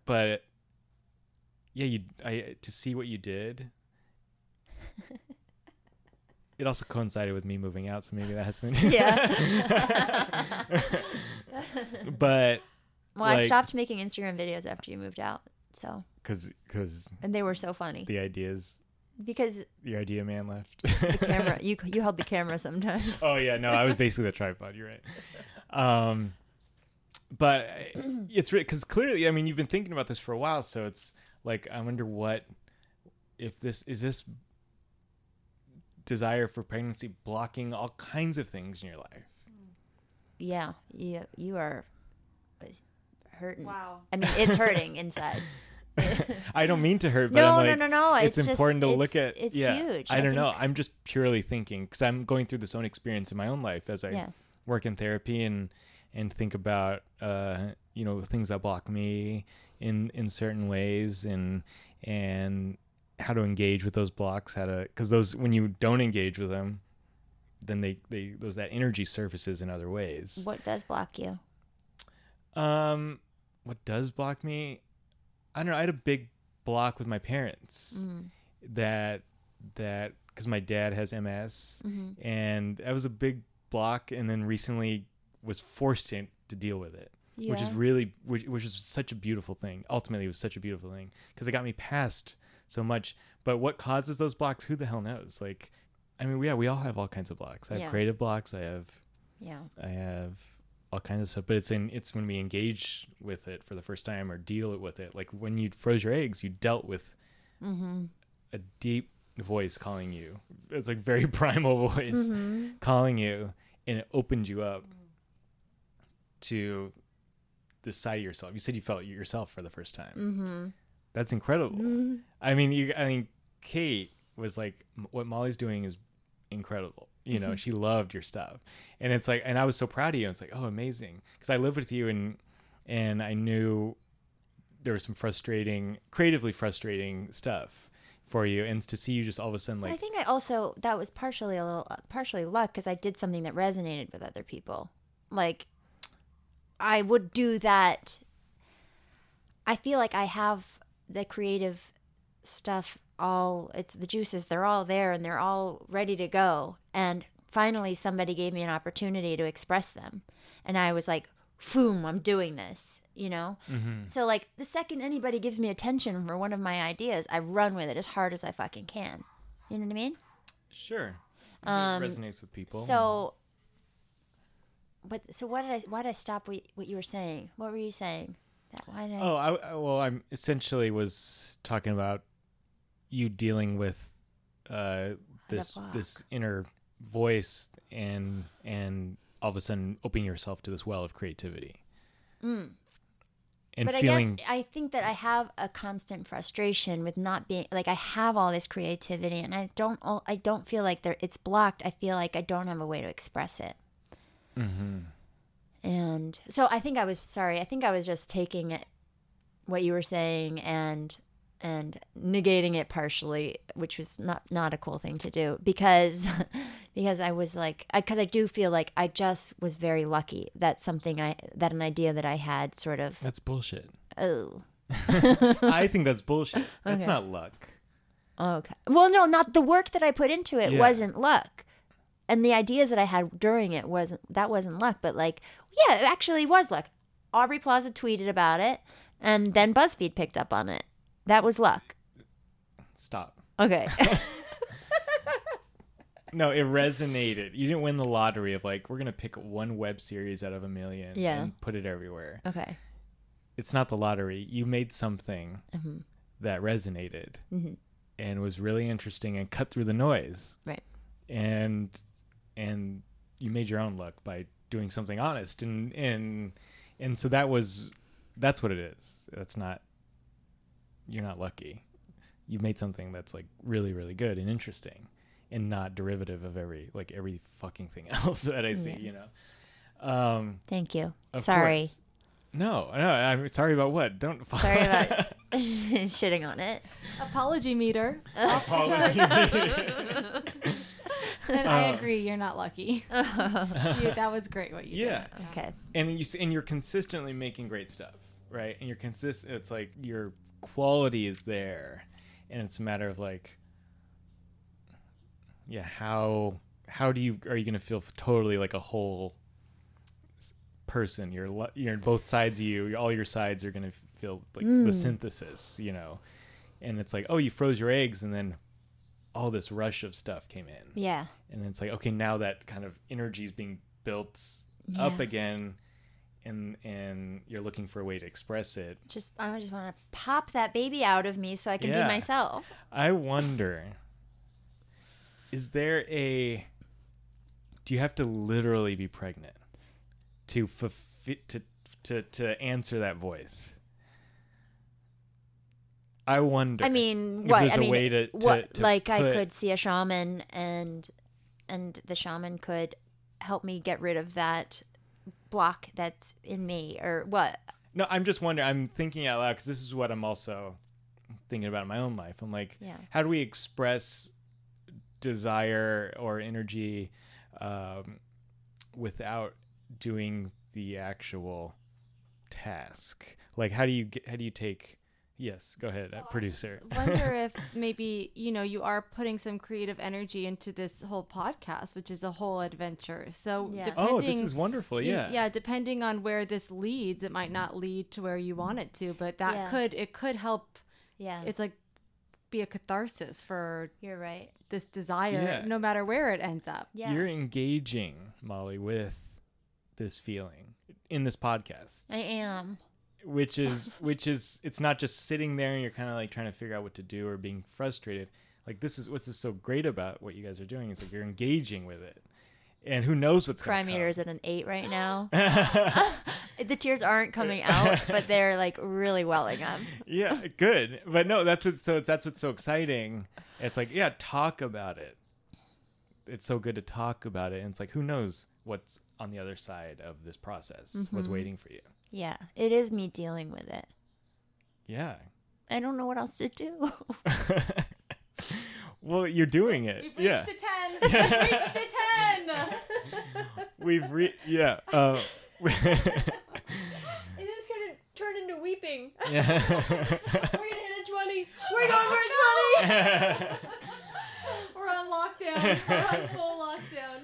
but yeah, you I to see what you did. It also coincided with me moving out, so maybe that has something. Yeah. (laughs) but Well, I stopped making Instagram videos after you moved out. So, Because because and they were so funny the ideas because the idea man left. the (laughs) camera you you held the camera sometimes. oh yeah, no, I was basically the tripod. You're right. Um, but (clears throat) it's because clearly, I mean, you've been thinking about this for a while, so it's like I wonder what if this is this desire for pregnancy blocking all kinds of things in your life. Yeah, you you are hurting. Wow. I mean, it's hurting inside. (laughs) I don't mean to hurt, but No, I'm no, like, no, no, It's, it's just- important to look at. it's yeah, huge. I I don't know. I'm just purely thinking because I'm going through this own experience in my own life as I Yeah. work in therapy and and think about uh, you know things that block me in in certain ways and and how to engage with those blocks. How to because those when you don't engage with them, then they they those that energy surfaces in other ways. what does block you? Um, what does block me? I don't know. I had a big block with my parents Mm. that that because my dad has MS, Mhm. and that was a big block. And then recently was forced to, to deal with it, which is really which, which is such a beautiful thing. Ultimately, it was such a beautiful thing because it got me past so much. But what causes those blocks? Who the hell knows? Like, I mean, yeah, we all have all kinds of blocks. I have Yeah. creative blocks. I have Yeah. I have all kinds of stuff, but it's in it's when we engage with it for the first time or deal with it. Like when you froze your eggs, you dealt with Mm-hmm. a deep voice calling you. It's like very (laughs) primal voice Mhm. calling you, and it opened you up to the side of yourself. You said you felt yourself for the first time. Mm-hmm. That's incredible. Mhm. I mean, you. I mean, Kate was like, "What Molly's doing is incredible." You know, Mhm. she loved your stuff, and it's like, and I was so proud of you. It's like, oh, amazing, because I lived with you, and and I knew there was some frustrating, creatively frustrating stuff for you, and to see you just all of a sudden But I think I also that was partially a little partially luck because I did something that resonated with other people. Like I would do that. I feel like I have the creative stuff all it's the juices they're all there and they're all ready to go and finally somebody gave me an opportunity to express them and I was like boom I'm doing this you know Mhm. so like the second anybody gives me attention for one of my ideas I run with it as hard as I fucking can you know what I mean sure, it Um, resonates with people. so but so what did I why did I stop what, what you were saying what were you saying that why did I Oh, I, I- well, I'm essentially was talking about you dealing with uh, this this inner voice and and all of a sudden opening yourself to this well of creativity Mm. and but feeling I guess I think that I have a constant frustration with not being like I have all this creativity and I don't I don't feel like there it's blocked. I feel like I don't have a way to express it. Mhm. And so I think I was sorry. I think I was just taking it what you were saying and and negating it partially, which was not not a cool thing to do because (laughs) because I was like because I, do feel like I just was very lucky that something I that an idea that I had sort of that's bullshit. oh (laughs) I think that's bullshit. That's Okay. not luck. Okay. Well, no, not the work that I put into it Yeah. wasn't luck. And the ideas that I had during it wasn't that wasn't luck, but like yeah, it actually was luck. Aubrey Plaza tweeted about it and then BuzzFeed picked up on it. That was luck. Stop. Okay. (laughs) (laughs) No, it resonated. You didn't win the lottery of like we're gonna pick one web series out of a million Yeah. and put it everywhere. okay. It's not the lottery. You made something Mhm. that resonated Mhm. and was really interesting and cut through the noise. Right. And and you made your own luck by doing something honest and and and so that was that's what it is. That's not you're not lucky. you've made something that's like really really good and interesting and not derivative of every like every fucking thing (laughs) else that I see, Yeah. you know. Um Thank you. Sorry. course. No, no, I'm sorry about what? Don't (laughs) Sorry about (laughs) shitting on it. Apology meter. Apology and I Uh, agree, you're not lucky. (laughs) (laughs) You- that was great what you Yeah. did. Okay. and you and you're consistently making great stuff, right? And you're consistent. It's like your quality is there, and it's a matter of like, yeah, how how do you are you gonna feel totally like a whole person. You're you're both sides of you. All your sides are gonna feel like the Mm. synthesis, you know. And it's like, oh, you froze your eggs, and then all this rush of stuff came in. Yeah. And it's like, okay, now that kind of energy is being built up again, and and you're looking for a way to express it. Just I just want to pop that baby out of me so I can Yeah. be myself. I wonder, is there a? Do you have to literally be pregnant to fulfi- to to to answer that voice? I wonder. I mean, if what? there's I a mean, way to, to- what? to like I could see a shaman, and and the shaman could help me get rid of that block that's in me, or what? No, I'm just wondering. I'm thinking out loud because this is what I'm also thinking about in my own life. I'm like, Yeah. how do we express desire or energy um, without doing the actual task? Like, how do you get? How do you take? Yes, go ahead, uh, producer. I (laughs) wonder if maybe you know you are putting some creative energy into this whole podcast which is a whole adventure so Yeah. Oh, this is wonderful, you- yeah. yeah depending on where this leads it might not lead to where you want it to but that Yeah. could it could help Yeah. it's like be a catharsis for You're right. this desire Yeah. no matter where it ends up Yeah. You're engaging Molly with this feeling in this podcast. I am. Which is which is it's not just sitting there and you're kind of like trying to figure out what to do or being frustrated. Like this is what's so great about what you guys are doing is like you're engaging with it. And who knows what's Crime meter is at an eight right (laughs) now. (laughs) the tears aren't coming out, but they're like really welling up. yeah good. But no that's what so it's that's what's so exciting. It's like yeah talk about it. It's so good to talk about it. And it's like who knows what's on the other side of this process what's Mhm. waiting for you Yeah, it is me dealing with it. yeah I don't know what else to do. (laughs) well you're doing it We've yeah reached a 10 (laughs) we've reached a 10 we've re- yeah uh, And (laughs) this is gonna turn into weeping. Yeah. We're gonna hit a 20. We're going for a 20. We're on lockdown. We're on full lockdown.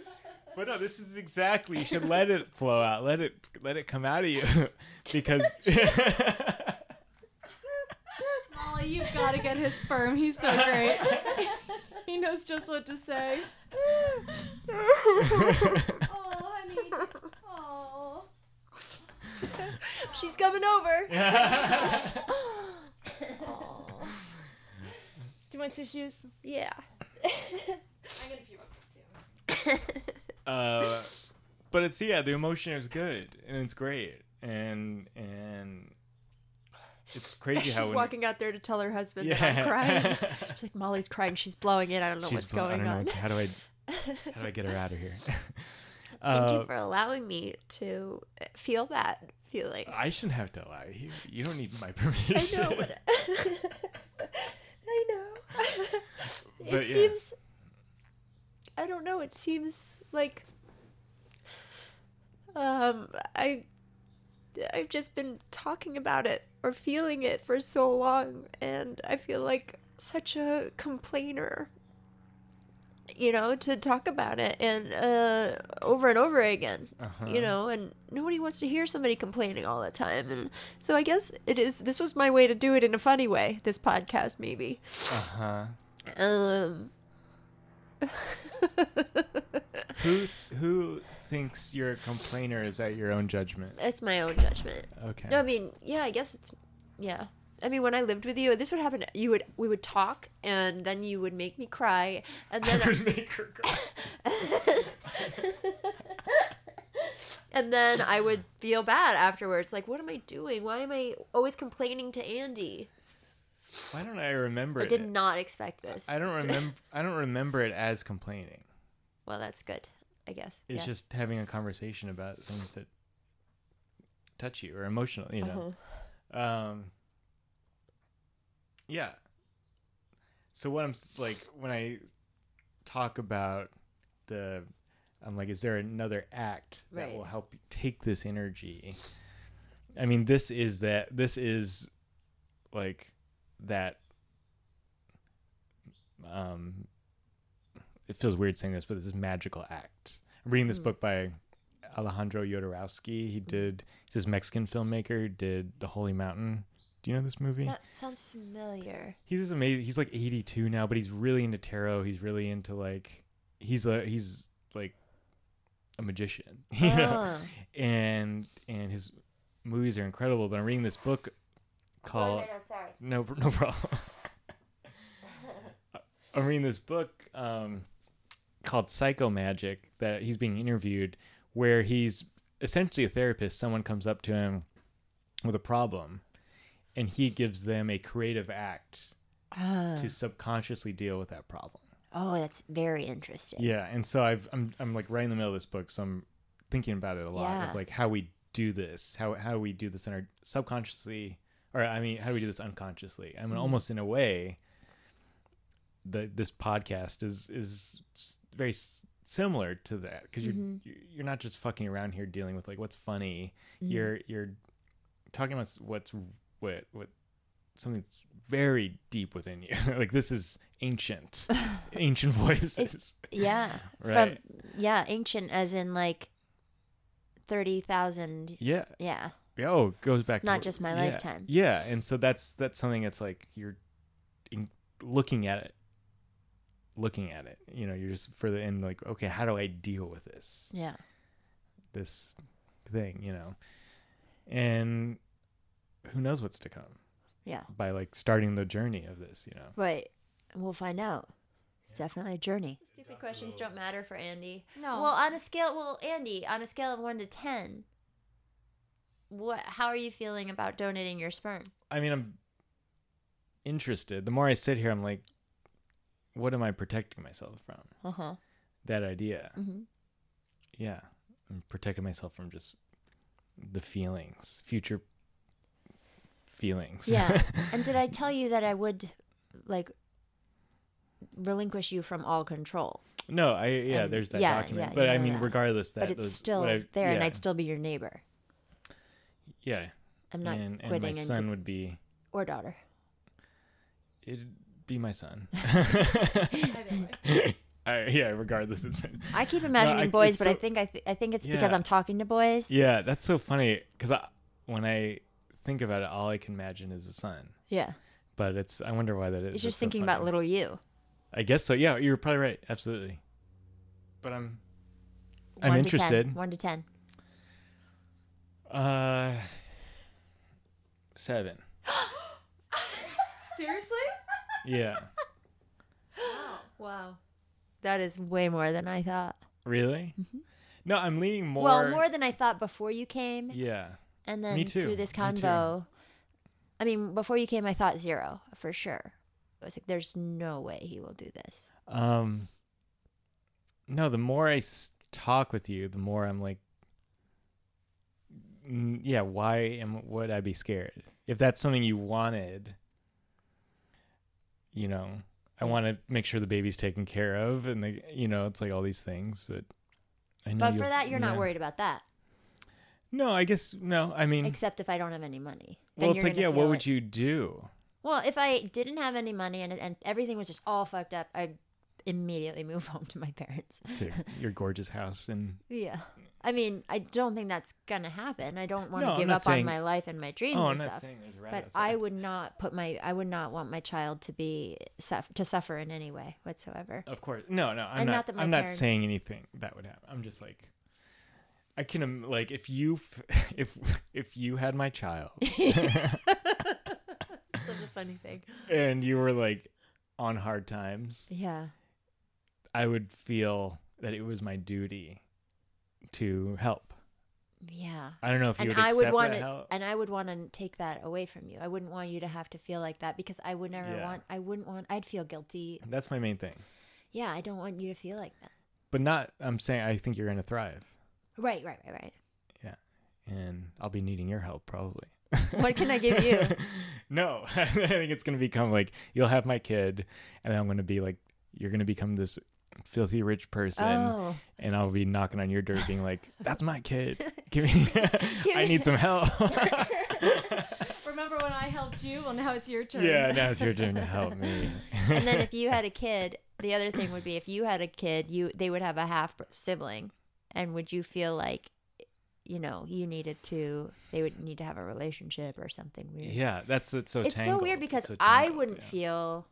But no, this is exactly. You should let it flow out. Let it let it come out of you, (laughs) because (laughs) Molly, you've got to get his sperm. He's so great. (laughs) he knows just what to say. Oh, honey. Oh. She's coming over. Do you want tissues? Yeah. I'm gonna pee real quick too. Uh, but it's yeah, the emotion is good and it's great and and it's (laughs) crazy She's how she's walking out there to tell her husband that Yeah. I'm crying. (laughs) She's like, Molly's crying. She's blowing it. I don't know she's what's bl- I going don't know, on. How do I how do I get her out of here? (laughs) Thank Uh, you for allowing me to feel that feeling. I shouldn't have to allow you. You don't need my permission. I know, but I know. it But yeah. seems. I don't know. It seems like. Um, I. I've just been talking about it or feeling it for so long, and I feel like such a complainer. You know, to talk about it and uh, over and over again. Uh-huh. You know, and nobody wants to hear somebody complaining all the time. And so I guess it is. This was my way to do it in a funny way. This podcast, maybe. Uh huh. Um. (laughs) (laughs) Who who thinks you're a complainer is at your own judgment? It's my own judgment. Okay. No, I mean, yeah, I guess it's, yeah. I mean, when I lived with you, this would happen. You would, we would talk, and then you would make me cry, and then (laughs) I would (laughs) make her cry. and then I would feel bad afterwards. Like, what am I doing? Why am I always complaining to Andy? Why don't I remember I it? did not expect this. I don't (laughs) remember. I don't remember it as complaining. Well, that's good, I guess. It's yes. just having a conversation about things that touch you or emotional. You know. Uh-huh. Um. Yeah. So what I'm like when I talk about the, I'm like, is there another act that Right. will help you take this energy? I mean, this is that. This is like that. Um, it feels weird saying this, but this is magical act. I'm reading this Mm. book by Alejandro Jodorowsky. He did. He's this Mexican filmmaker who did The Holy Mountain. Do you know this movie? That sounds familiar. He's this amazing. He's like 82 now, but he's really into tarot. He's really into like he's a he's like a magician, (laughs) you know. Oh. And and his movies are incredible. But I'm reading this book called no, sorry. (laughs) no no problem. I'm reading this book um, called Psycho Magic that he's being interviewed, where he's essentially a therapist. Someone comes up to him with a problem, and he gives them a creative act Ah. to subconsciously deal with that problem. Oh, that's very interesting. Yeah, and so I've I'm I'm like right in the middle of this book, so I'm thinking about it a lot Yeah. of like how we do this, how how we do this in our subconsciously, or I mean, how do we do this unconsciously? I mean, Mhm. almost in a way, the this podcast is is very s- similar to that because you're you're not just fucking around here dealing with like what's funny. Mhm. You're you're talking about what's what what something that's very deep within you. (laughs) like this is ancient, (laughs) ancient voices. It's- yeah. (laughs) Right. From yeah, ancient as in like thirty thousand. Yeah. Yeah. Yeah, Oh, it goes back. Not what- just my yeah. lifetime. Yeah, and so that's that's something that's like you're in, looking at it, looking at it. You know, you're just further in like, okay, how do I deal with this? Yeah. This thing, you know, and who knows what's to come? Yeah. By like starting the journey of this, you know. Right. We'll find out. It's definitely a journey. Stupid questions don't matter for Andy. No. Well, on a scale, well, Andy, on a scale of one to ten, what? How are you feeling about donating your sperm? I mean, I'm interested. The more I sit here, I'm like, what am I protecting myself from? Uh huh. That idea. Mhm. Yeah, I'm protecting myself from just the feelings, future feelings. Yeah. (laughs) and did I tell you that I would, like, relinquish you from all control? no, I yeah. And- there's that yeah, document, yeah, but I mean, that. regardless, that but it's those- still I- there, and. I'd still be your neighbor yeah. I'm not and, and my quitting and- son would be or daughter. it'd be my son. (laughs) (laughs) I, yeah, regardless, it's. I keep No, imagining I- boys, but I think I, th- I think it's because I'm talking to boys. Yeah, that's so funny because I, when I think about it, all I can imagine is a son. Yeah. But it's I wonder why that is. It's just so thinking about little you. I guess so. Yeah, you're probably right. Absolutely. But I'm I'm One interested. To 10. One to ten. Uh, seven. (gasps) Seriously? Yeah. Wow. That is way more than I thought. Really? No, I'm leaning more. Well, more than I thought before you came. Yeah. And then Me too. through this Me too. convo, I mean, before you came, I thought zero for sure. I was like, "There's no way he will do this." Um. No, the more I s- talk with you, the more I'm like, yeah. Why am would I be scared if that's something you wanted? You know, I want to make sure the baby's taken care of, and the you know, it's like all these things that I know. But for that, you're not worried about that, No, I guess no. I mean, except if I don't have any money. Then well, it's like yeah. What would you do? Well, if I didn't have any money and and everything was just all fucked up, I'd immediately move (laughs) home to my parents. to your gorgeous house and Yeah. I mean, I don't think that's gonna happen. I don't want to I'm give up saying- on my life and my dreams Oh, and I'm not stuff. saying there's right but. I would not put my I would not want my child to be suff- to suffer in any way whatsoever. Of course, no, no. I'm And not. not that my I'm not saying anything that would happen. I'm just like, I can like if you (laughs) if if you had my child (laughs) Such a funny thing. and you were like on hard times, Yeah. I would feel that it was my duty to help. Yeah. I don't know if you and would I accept would want that to, help. and I would want to take that away from you. I wouldn't want you to have to feel like that because I would never Yeah. want. I wouldn't want. I'd feel guilty. That's my main thing. Yeah, I don't want you to feel like that. But not. I'm saying I think you're gonna thrive. Right, right, right, right. Yeah, and I'll be needing your help probably. What can I give you? (laughs) no, (laughs) I think it's gonna become like you'll have my kid, and I'm gonna be like you're gonna become this filthy rich person, Oh. and I'll be knocking on your door, being like, (laughs) "That's my kid. (laughs) Give me, (laughs) I need some help." Remember when I helped you? Well, now it's your turn. yeah, now it's your turn to help me. and then if you had a kid, the other thing would be if you had a kid, you they would have a half sibling, and would you feel like you know, you needed to, they would need to have a relationship or something weird. Yeah, that's that's so. it's so weird because so I wouldn't yeah. feel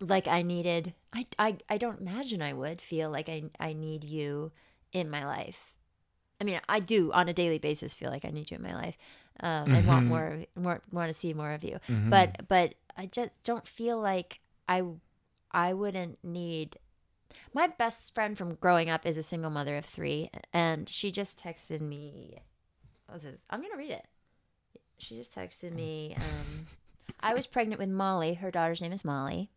like I needed. I, I I don't imagine I would feel like I I need you in my life. I mean, I do on a daily basis feel like I need you in my life, um, and want Mhm. more, of- more, want to see more of you. Mhm. But but I just don't feel like I I wouldn't need. My best friend from growing up is a single mother of three, and she just texted me. What's this? I'm gonna read it. She just texted me. Um, I was pregnant with Molly. Her daughter's name is Molly.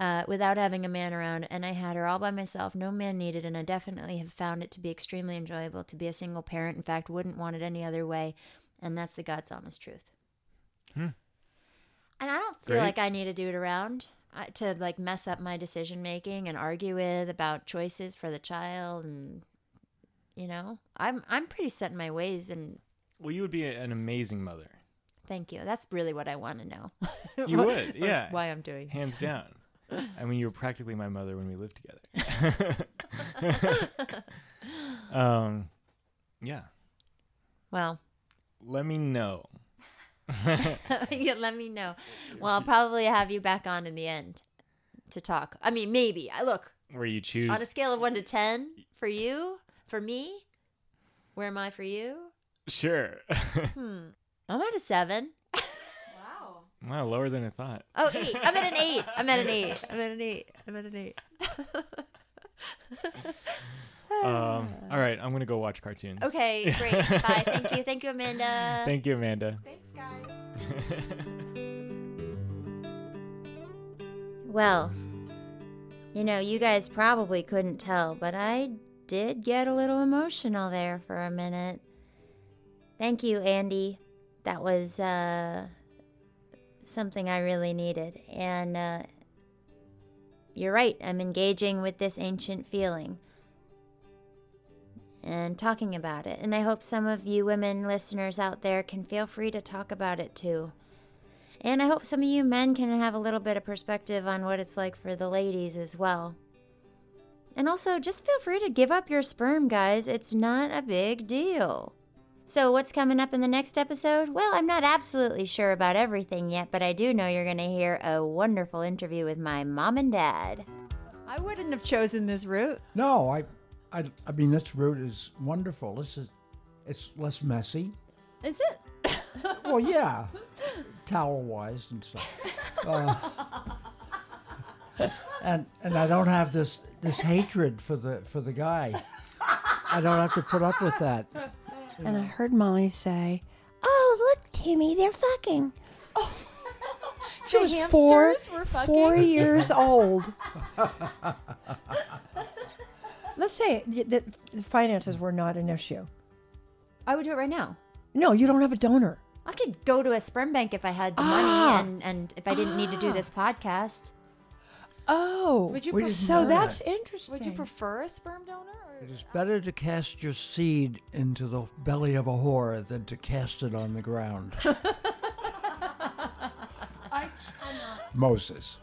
Uh, without having a man around, and I had her all by myself. No man needed, and I definitely have found it to be extremely enjoyable to be a single parent. In fact, wouldn't want it any other way, and that's the God's honest truth. Hmm. And I don't feel Great. like I need a dude around uh, to like mess up my decision making and argue with about choices for the child, and you know, I'm I'm pretty set in my ways, and Well, you would be an amazing mother. Thank you. That's really what I want to know. (laughs) You would, (laughs) yeah. Why I'm doing hands this. down. I mean, you were practically my mother when we lived together. (laughs) um, yeah. Well, Let me know. yeah, let me know. Well, I'll probably have you back on in the end to talk. I mean, maybe. I look Where you choose. on a scale of one to ten for you, for me. Where am I for you? Sure. Hmm. I'm at a seven. wow, Wow, lower than I thought. Oh, eight. I'm at an eight. (laughs) I'm at an eight. I'm at an eight. I'm at an eight. (laughs) Um, all right, I'm gonna go watch cartoons. Okay, (laughs) great. Bye. Thank you. Thank you, Amanda. Thank you, Amanda. Thanks, guys. Well, you know, you guys probably couldn't tell, but I did get a little emotional there for a minute. Thank you, Andy. That was uh, something I really needed. And uh, you're right, I'm engaging with this ancient feeling and talking about it. And I hope some of you women listeners out there can feel free to talk about it too. And I hope some of you men can have a little bit of perspective on what it's like for the ladies as well. And also, just feel free to give up your sperm, guys. It's not a big deal. So, what's coming up in the next episode? Well, I'm not absolutely sure about everything yet, but I do know you're going to hear a wonderful interview with my mom and dad. I wouldn't have chosen this route. No, I, I, I mean this route is wonderful. This is, it's less messy. Is it? Well, yeah, towel wise and stuff. Uh, and and I don't have this this hatred for the for the guy. I don't have to put up with that. And I heard Molly say, "Oh, look, Timmy, they're fucking." (laughs) she The was four, were fucking? four years old. (laughs) Let's say that the finances were not an issue. I would do it right now. No, you don't have a donor. I could go to a sperm bank if I had the Ah. money and, and if I didn't need to do this podcast. Oh, Would you We so that's interesting. would you prefer a sperm donor? Or? It is better to cast your seed into the belly of a whore than to cast it on the ground. (laughs) Moses.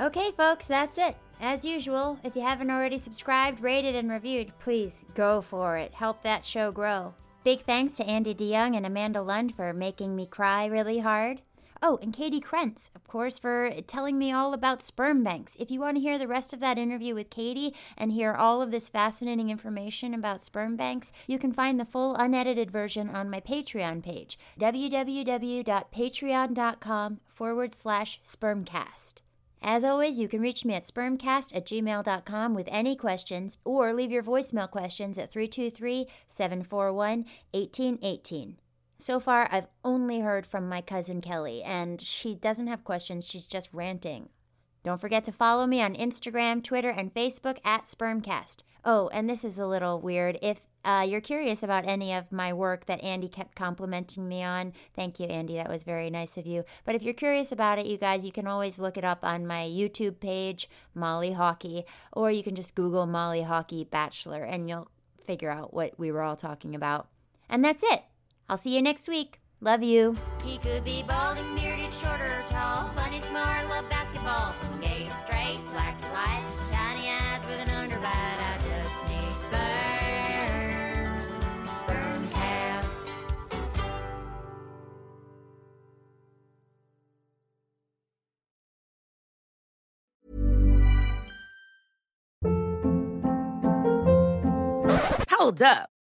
Okay, folks, that's it. As usual, if you haven't already subscribed, rated, and reviewed, please go for it. Help that show grow. Big thanks to Andy DeYoung and Amanda Lund for making me cry really hard. Oh, and Katie Krentz, of course, for telling me all about sperm banks. If you want to hear the rest of that interview with Katie and hear all of this fascinating information about sperm banks, you can find the full unedited version on my Patreon page, www.patreon.com forward slash spermcast. As always, you can reach me at spermcast at gmail.com with any questions or leave your voicemail questions at 323 741 1818. So far, I've only heard from my cousin Kelly, and she doesn't have questions, she's just ranting. Don't forget to follow me on Instagram, Twitter, and Facebook at Spermcast. Oh, and this is a little weird. If uh, you're curious about any of my work that Andy kept complimenting me on, thank you, Andy. That was very nice of you. But if you're curious about it, you guys, you can always look it up on my YouTube page, Molly Hawkey, or you can just Google Molly Hawkey Bachelor, and you'll figure out what we were all talking about. And that's it. I'll see you next week. Love you. He could be bald and bearded, short or tall, funny, smart, love basketball, from gay to straight, black to white, tiny eyes with an underbite. I just need sperm, sperm cast. Hold up.